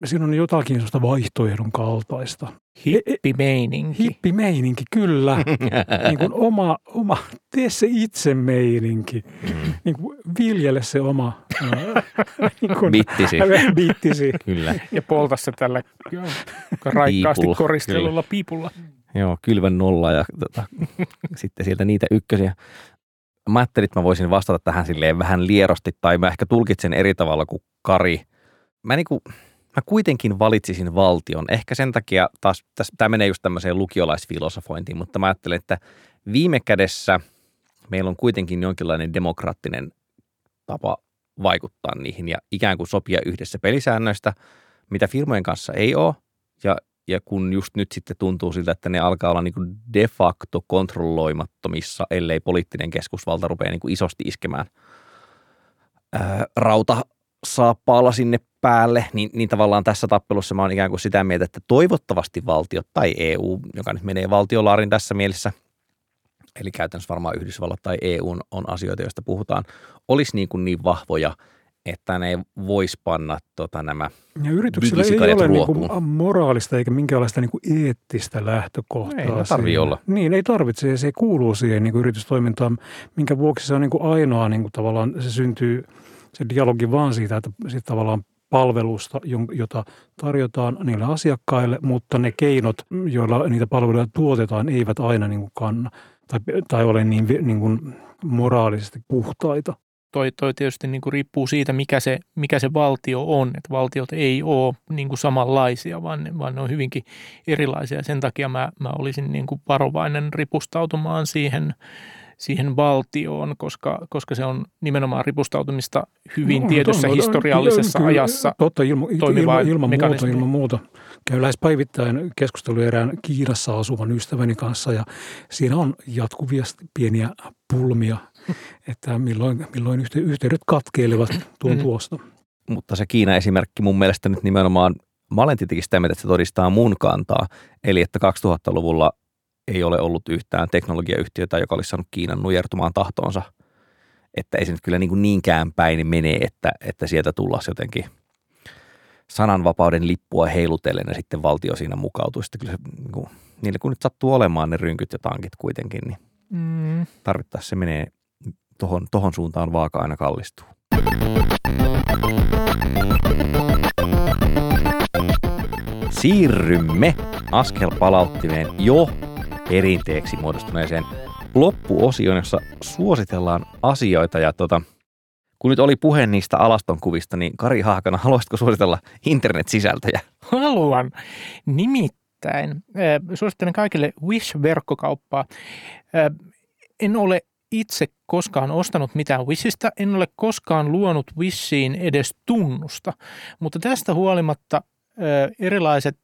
siinä on jotakin sellaista vaihtoehdon kaltaista. Hippimeininki. Hippimeininki, kyllä. [LAUGHS] niin kuin oma, oma, tee se itse meininki. Mm. Niin kuin viljele se oma [LAUGHS] niin kuin, bittisi. [LAUGHS] bittisi. Kyllä. Ja polta se tällä raikkaasti Piipulla. koristelulla piipulla. Joo, kylvän nolla ja tota, sitten sieltä niitä ykkösiä. Mä ajattelin, että mä voisin vastata tähän silleen vähän lierosti tai mä ehkä tulkitsen eri tavalla kuin Kari. Mä niinku, mä kuitenkin valitsisin valtion. Ehkä sen takia taas, tämä menee just tämmöiseen lukiolaisfilosofointiin, mutta mä ajattelen, että viime kädessä meillä on kuitenkin jonkinlainen demokraattinen tapa vaikuttaa niihin ja ikään kuin sopia yhdessä pelisäännöistä, mitä firmojen kanssa ei ole. Ja, ja kun just nyt sitten tuntuu siltä, että ne alkaa olla niin kuin de facto kontrolloimattomissa, ellei poliittinen keskusvalta rupea niin kuin isosti iskemään ää, rauta saappaalla sinne päälle, niin, niin tavallaan tässä tappelussa mä oon ikään kuin sitä mieltä, että toivottavasti valtiot tai EU, joka nyt menee valtiolaarin tässä mielessä, eli käytännössä varmaan Yhdysvallat tai EU on asioita, joista puhutaan, olisi niin, kuin niin vahvoja, että ne vois panna tota, nämä Ja yrityksillä ei ole niin kuin moraalista eikä minkäänlaista niin kuin eettistä lähtökohtaa. Ei ne tarvitse olla. Niin, ei tarvitse ja se kuuluu siihen niin kuin yritystoimintaan, minkä vuoksi se on niin kuin ainoa niin kuin tavallaan, se syntyy se dialogi vaan siitä, että sit tavallaan palvelusta, jota tarjotaan niille asiakkaille, mutta ne keinot, joilla niitä palveluja tuotetaan, eivät aina niin kuin kanna tai, tai ole niin, niin kuin moraalisesti puhtaita. Toi, toi tietysti niin kuin riippuu siitä, mikä se, mikä se valtio on. Että valtiot ei ole niin kuin samanlaisia, vaan ne, vaan ne on hyvinkin erilaisia. Sen takia mä, mä olisin niin kuin varovainen ripustautumaan siihen – siihen valtioon, koska, koska se on nimenomaan ripustautumista hyvin no, tietyssä no, historiallisessa kyllä, ajassa totta, ilma, ilma, ilman, muuta, ilman muuta. Käy lähes päivittäin keskustelu erään Kiinassa asuvan ystäväni kanssa ja siinä on jatkuvia pieniä pulmia, [LAUGHS] että milloin, milloin yhteydet katkeilevat tuon mm. tuosta. Mutta se Kiina-esimerkki mun mielestä nyt nimenomaan Mä olen tietenkin sitä mieltä, että se todistaa mun kantaa. Eli että 2000-luvulla ei ole ollut yhtään teknologiayhtiötä, joka olisi saanut Kiinan nujertumaan tahtoonsa. Että ei se nyt kyllä niin kuin niinkään päin menee, että, että sieltä tullaan jotenkin sananvapauden lippua heilutellen ja sitten valtio siinä mukautuu. Sitten kyllä se, niin kuin, niille kun nyt sattuu olemaan ne rynkyt ja tankit kuitenkin, niin mm. tarvittaessa se menee tohon, tohon suuntaan vaaka aina kallistuu. Siirrymme askel palauttimeen jo perinteeksi muodostuneeseen loppuosioon, jossa suositellaan asioita. Ja tota, kun nyt oli puhe niistä alaston kuvista, niin Kari Haakana, [LAUGHS] haluaisitko suositella internet-sisältöjä? Haluan. Nimittäin suosittelen kaikille Wish-verkkokauppaa. En ole itse koskaan ostanut mitään Wishistä, en ole koskaan luonut Wishiin edes tunnusta, mutta tästä huolimatta erilaiset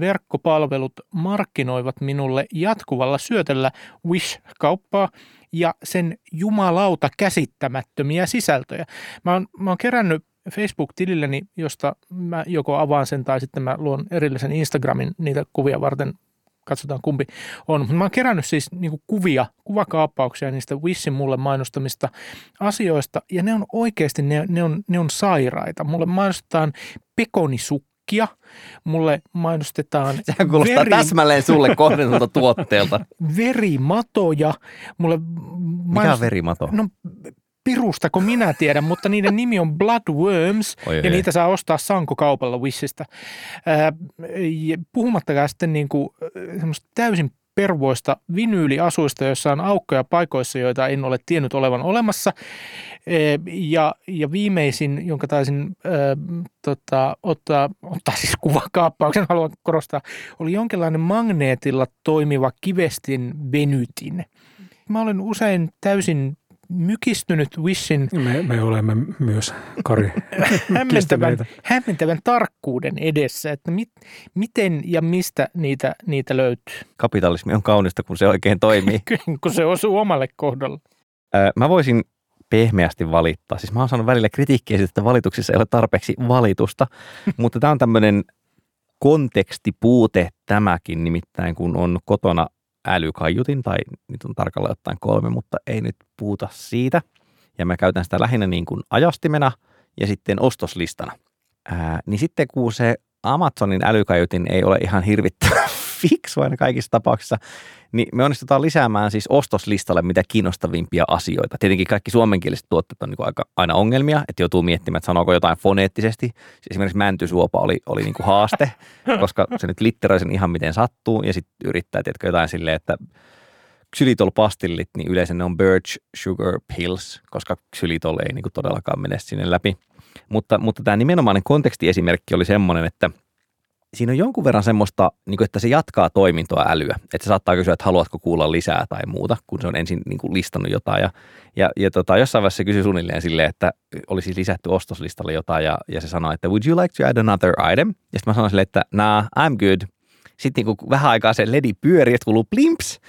verkkopalvelut markkinoivat minulle jatkuvalla syötellä Wish-kauppaa ja sen jumalauta käsittämättömiä sisältöjä. Mä oon, mä oon kerännyt Facebook-tililleni, josta mä joko avaan sen tai sitten mä luon erillisen Instagramin niitä kuvia varten katsotaan kumpi on. Mä oon kerännyt siis niinku kuvia, kuvakaappauksia niistä Wishin mulle mainostamista asioista, ja ne on oikeasti, ne, ne, on, ne on sairaita. Mulle mainostetaan pekonisukka purkkia. Mulle mainostetaan... [LAUGHS] Sehän kuulostaa veri... täsmälleen sulle kohdennulta tuotteelta. [LAUGHS] Verimatoja. Mulle mainostet... Mikä on verimato? No pirusta kuin minä tiedän, mutta niiden nimi on Bloodworms Oi, ja ei. niitä saa ostaa sankokaupalla Wishistä. Puhumattakaan sitten niin kuin, täysin pervoista vinyyliasuista, joissa on aukkoja paikoissa, joita en ole tiennyt olevan olemassa. Ja, ja viimeisin, jonka taisin ää, tota, ottaa, ottaa siis kuvakaappauksen, [LAUGHS] haluan korostaa, oli jonkinlainen magneetilla toimiva kivestin venytin. Mä olen usein täysin mykistynyt Wishin Me, me olemme myös, Kari, [LAUGHS] hämmentävän, hämmentävän tarkkuuden edessä, että mit, miten ja mistä niitä, niitä löytyy, Kapitalismi on kaunista, kun se oikein toimii. [LAUGHS] kun se osuu omalle kohdalle. Mä voisin pehmeästi valittaa. Siis mä oon saanut välillä kritiikkiä siitä, että valituksissa ei ole tarpeeksi valitusta, [LAUGHS] mutta tämä on tämmöinen kontekstipuute tämäkin, nimittäin kun on kotona älykaiutin, tai nyt on tarkalleen ottaen kolme, mutta ei nyt puhuta siitä. Ja mä käytän sitä lähinnä niin kuin ajastimena ja sitten ostoslistana. Ää, niin sitten kun se Amazonin älykaiutin ei ole ihan hirvittävän fiksu aina kaikissa tapauksissa, niin me onnistutaan lisäämään siis ostoslistalle mitä kiinnostavimpia asioita. Tietenkin kaikki suomenkieliset tuotteet on niin aika, aina ongelmia, että joutuu miettimään, että sanooko jotain foneettisesti. Siis Esimerkiksi mäntysuopa oli, oli niin kuin haaste, [LAUGHS] koska se nyt litteroi sen ihan miten sattuu ja sitten yrittää tiedätkö, jotain silleen, että xylitol-pastillit, niin yleensä ne on birch sugar pills, koska xylitol ei niin kuin todellakaan mene sinne läpi. Mutta, mutta tämä nimenomainen kontekstiesimerkki oli semmoinen, että siinä on jonkun verran semmoista, niin kuin, että se jatkaa toimintoa älyä. Että se saattaa kysyä, että haluatko kuulla lisää tai muuta, kun se on ensin niin kuin listannut jotain. Ja, ja, ja tota, jossain vaiheessa se kysyi suunnilleen silleen, että oli siis lisätty ostoslistalle jotain ja, ja se sanoi, että would you like to add another item? Ja sitten mä sanoin silleen, että nah, I'm good. Sitten niin kuin vähän aikaa se ledi pyöri, että kuuluu plimps.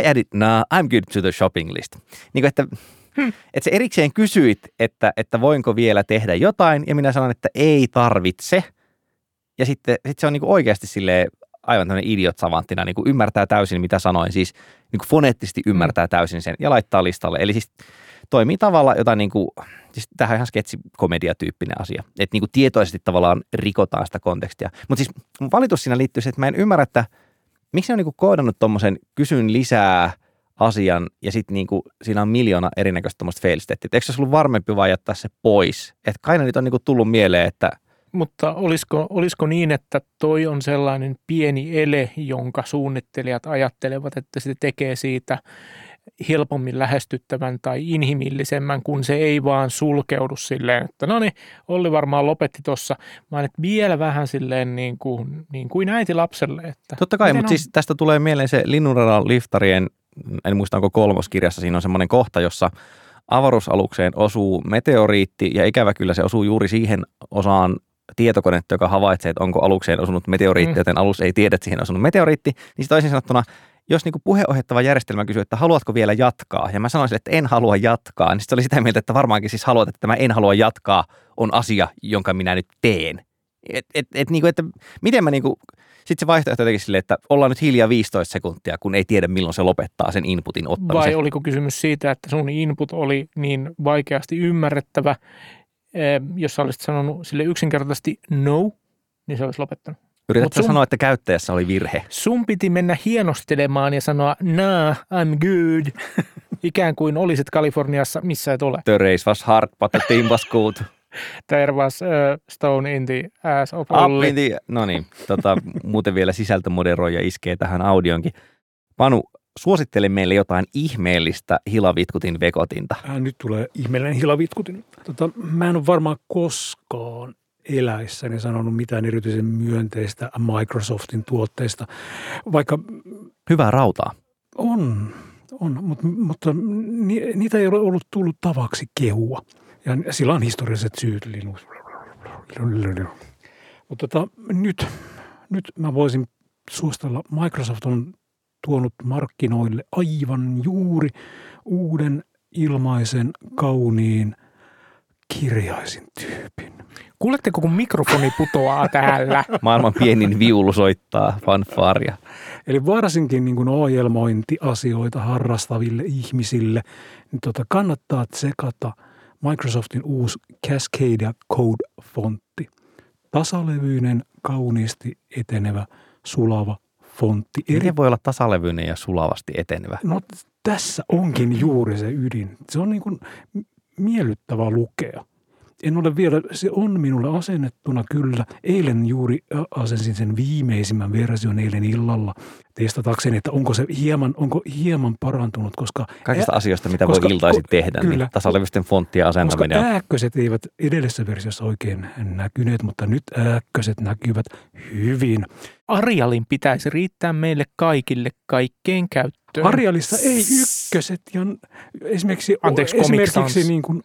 I added, nah, I'm good to the shopping list. Niin kuin, että että se erikseen kysyit, että, että voinko vielä tehdä jotain, ja minä sanoin, että ei tarvitse. Ja sitten sit se on niinku oikeasti silleen aivan tämmöinen idiot savanttina, niinku ymmärtää täysin, mitä sanoin, siis niinku foneettisesti ymmärtää täysin sen ja laittaa listalle. Eli siis toimii tavalla, jota niinku, siis tämähän on ihan sketsikomediatyyppinen asia, että niinku tietoisesti tavallaan rikotaan sitä kontekstia. Mutta siis mun valitus siinä liittyy siihen, että mä en ymmärrä, että miksi ne on niinku koodannut tuommoisen kysyn lisää asian ja sitten niinku, siinä on miljoona erinäköistä tuommoista fail statea. Eikö se olisi ollut varmempi vaan jättää se pois? Että kai ne nyt on niinku tullut mieleen, että Mutta olisiko, olisiko niin, että toi on sellainen pieni ele, jonka suunnittelijat ajattelevat, että se tekee siitä helpommin lähestyttävän tai inhimillisemmän, kun se ei vaan sulkeudu silleen, että no niin, Olli varmaan lopetti tuossa, vaan että vielä vähän silleen niin kuin, niin kuin äiti lapselle. Että Totta kai, mutta on? siis tästä tulee mieleen se Linnunradan liftarien, en muista onko kolmoskirjassa, siinä on semmoinen kohta, jossa avaruusalukseen osuu meteoriitti ja ikävä kyllä se osuu juuri siihen osaan tietokonetta, joka havaitsee, että onko alukseen osunut meteoriitti, Mm. joten alus ei tiedä, että siihen on osunut meteoriitti. Niin se toisin sanottuna, jos niin puheohjattava järjestelmä kysyy, että haluatko vielä jatkaa, ja mä sanoisin, että en halua jatkaa, niin sitten oli sitä mieltä, että varmaankin siis haluat, että tämä en halua jatkaa on asia, jonka minä nyt teen. Et, et, et, niin kuin, että miten mä niin kuin, sitten se vaihtoehto jotenkin silleen, että ollaan nyt hiljaa 15 sekuntia, kun ei tiedä milloin se lopettaa sen inputin ottamisen. Vai oliko kysymys siitä, että sun input oli niin vaikeasti ymmärrettävä, jos sä olisit sanonut sille yksinkertaisesti no, niin se olisi lopettanut. Yritätkö sun- sanoa, että käyttäjässä oli virhe? Sun piti mennä hienostelemaan ja sanoa, nah, I'm good. [LAUGHS] Ikään kuin olisit Kaliforniassa, missä et ole. The race was hard, but the team was good. [LAUGHS] There was uh, stone in the ass of Up in the... No niin, tota, muuten vielä sisältömoderoija iskee tähän audionkin. Panu, suosittele meille jotain ihmeellistä hilavitkutin vekotinta. Äh, nyt tulee ihmeellinen hilavitkutin. Tota, mä en ole varmaan koskaan eläissäni sanonut mitään erityisen myönteistä Microsoftin tuotteista, vaikka Hyvää rautaa. on, on mutta, mutta ni, niitä ei ole ollut tullut tavaksi kehua. Ja sillä on historialliset syyt. Linux. Mutta tota, nyt, nyt mä voisin suostella. Microsoft on tuonut markkinoille aivan juuri uuden ilmaisen kauniin kirjaisin tyypin. Kuuletteko, kun mikrofoni putoaa täällä? [LAUGHS] Maailman pienin viulu soittaa fanfaaria. Eli varsinkin niin kuin ohjelmointiasioita harrastaville ihmisille, niin tota kannattaa tsekata Microsoftin uusi Cascadia Code-fontti. Tasalevyinen, kauniisti etenevä, sulava fontti. Eri... Miten voi olla tasalevyinen ja sulavasti etenevä? No tässä onkin juuri se ydin. Se on niin kuin miellyttävä lukea. En ole vielä, se on minulle asennettuna kyllä. Eilen juuri asensin sen viimeisimmän version eilen illalla testatakseni, että onko se hieman, onko hieman parantunut, koska... Kaikista ä, asioista, mitä koska, voi iltaisin ko, tehdä, niin kyllä, niin tasalevysten fonttien asentaminen. Koska ääkköset eivät edellisessä versiossa oikein näkyneet, mutta nyt ääkköset näkyvät hyvin. Arialin pitäisi riittää meille kaikille kaikkeen käyttöön. Arialissa ei ykköset ja esimerkiksi, Anteeksi, esimerkiksi niin kuin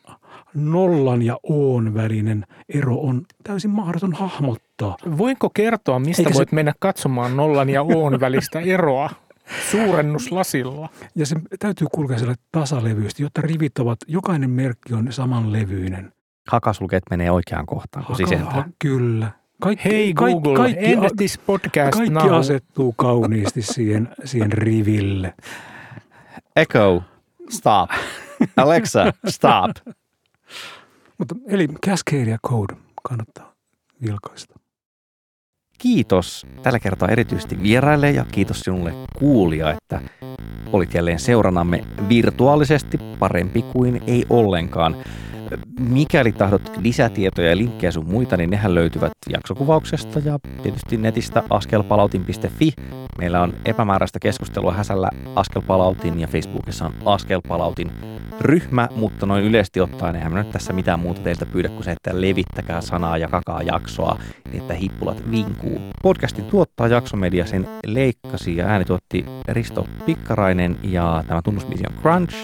nollan ja oon välinen ero on täysin mahdoton hahmottaa. Voinko kertoa, mistä Eikä voit se... mennä katsomaan nollan ja oon välistä eroa? [LAUGHS] Suurennuslasilla. Ja se täytyy kulkea sille tasalevyistä, jotta rivit ovat, jokainen merkki on samanlevyinen. Hakasulkeet menee oikeaan kohtaan, Haka, Kyllä. Kaikki, Hei Google, kaikki, end this podcast Kaikki now. asettuu kauniisti siihen, siihen riville. Echo, stop. Alexa, stop. Mutta eli Cascadia Code kannattaa vilkaista. Kiitos tällä kertaa erityisesti vieraille ja kiitos sinulle kuulija, että olit jälleen seuranamme virtuaalisesti parempi kuin ei ollenkaan. Mikäli tahdot lisätietoja ja linkkejä sun muita, niin nehän löytyvät jaksokuvauksesta ja tietysti netistä askelpalautin.fi. Meillä on epämääräistä keskustelua häsällä Askelpalautin ja Facebookissa on Askelpalautin ryhmä, mutta noin yleisesti ottaen eihän nyt tässä mitään muuta teiltä pyydä kuin se, että levittäkää sanaa ja kakaa jaksoa, niin että hippulat vinkuu. Podcastin tuottaa jaksomedia, sen leikkasi ja ääni tuotti Risto Pikkarainen ja tämä tunnusmisi on Crunch.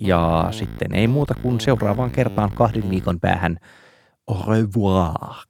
Ja sitten ei muuta kuin seuraavaan kertaan kahden viikon päähän. Au revoir.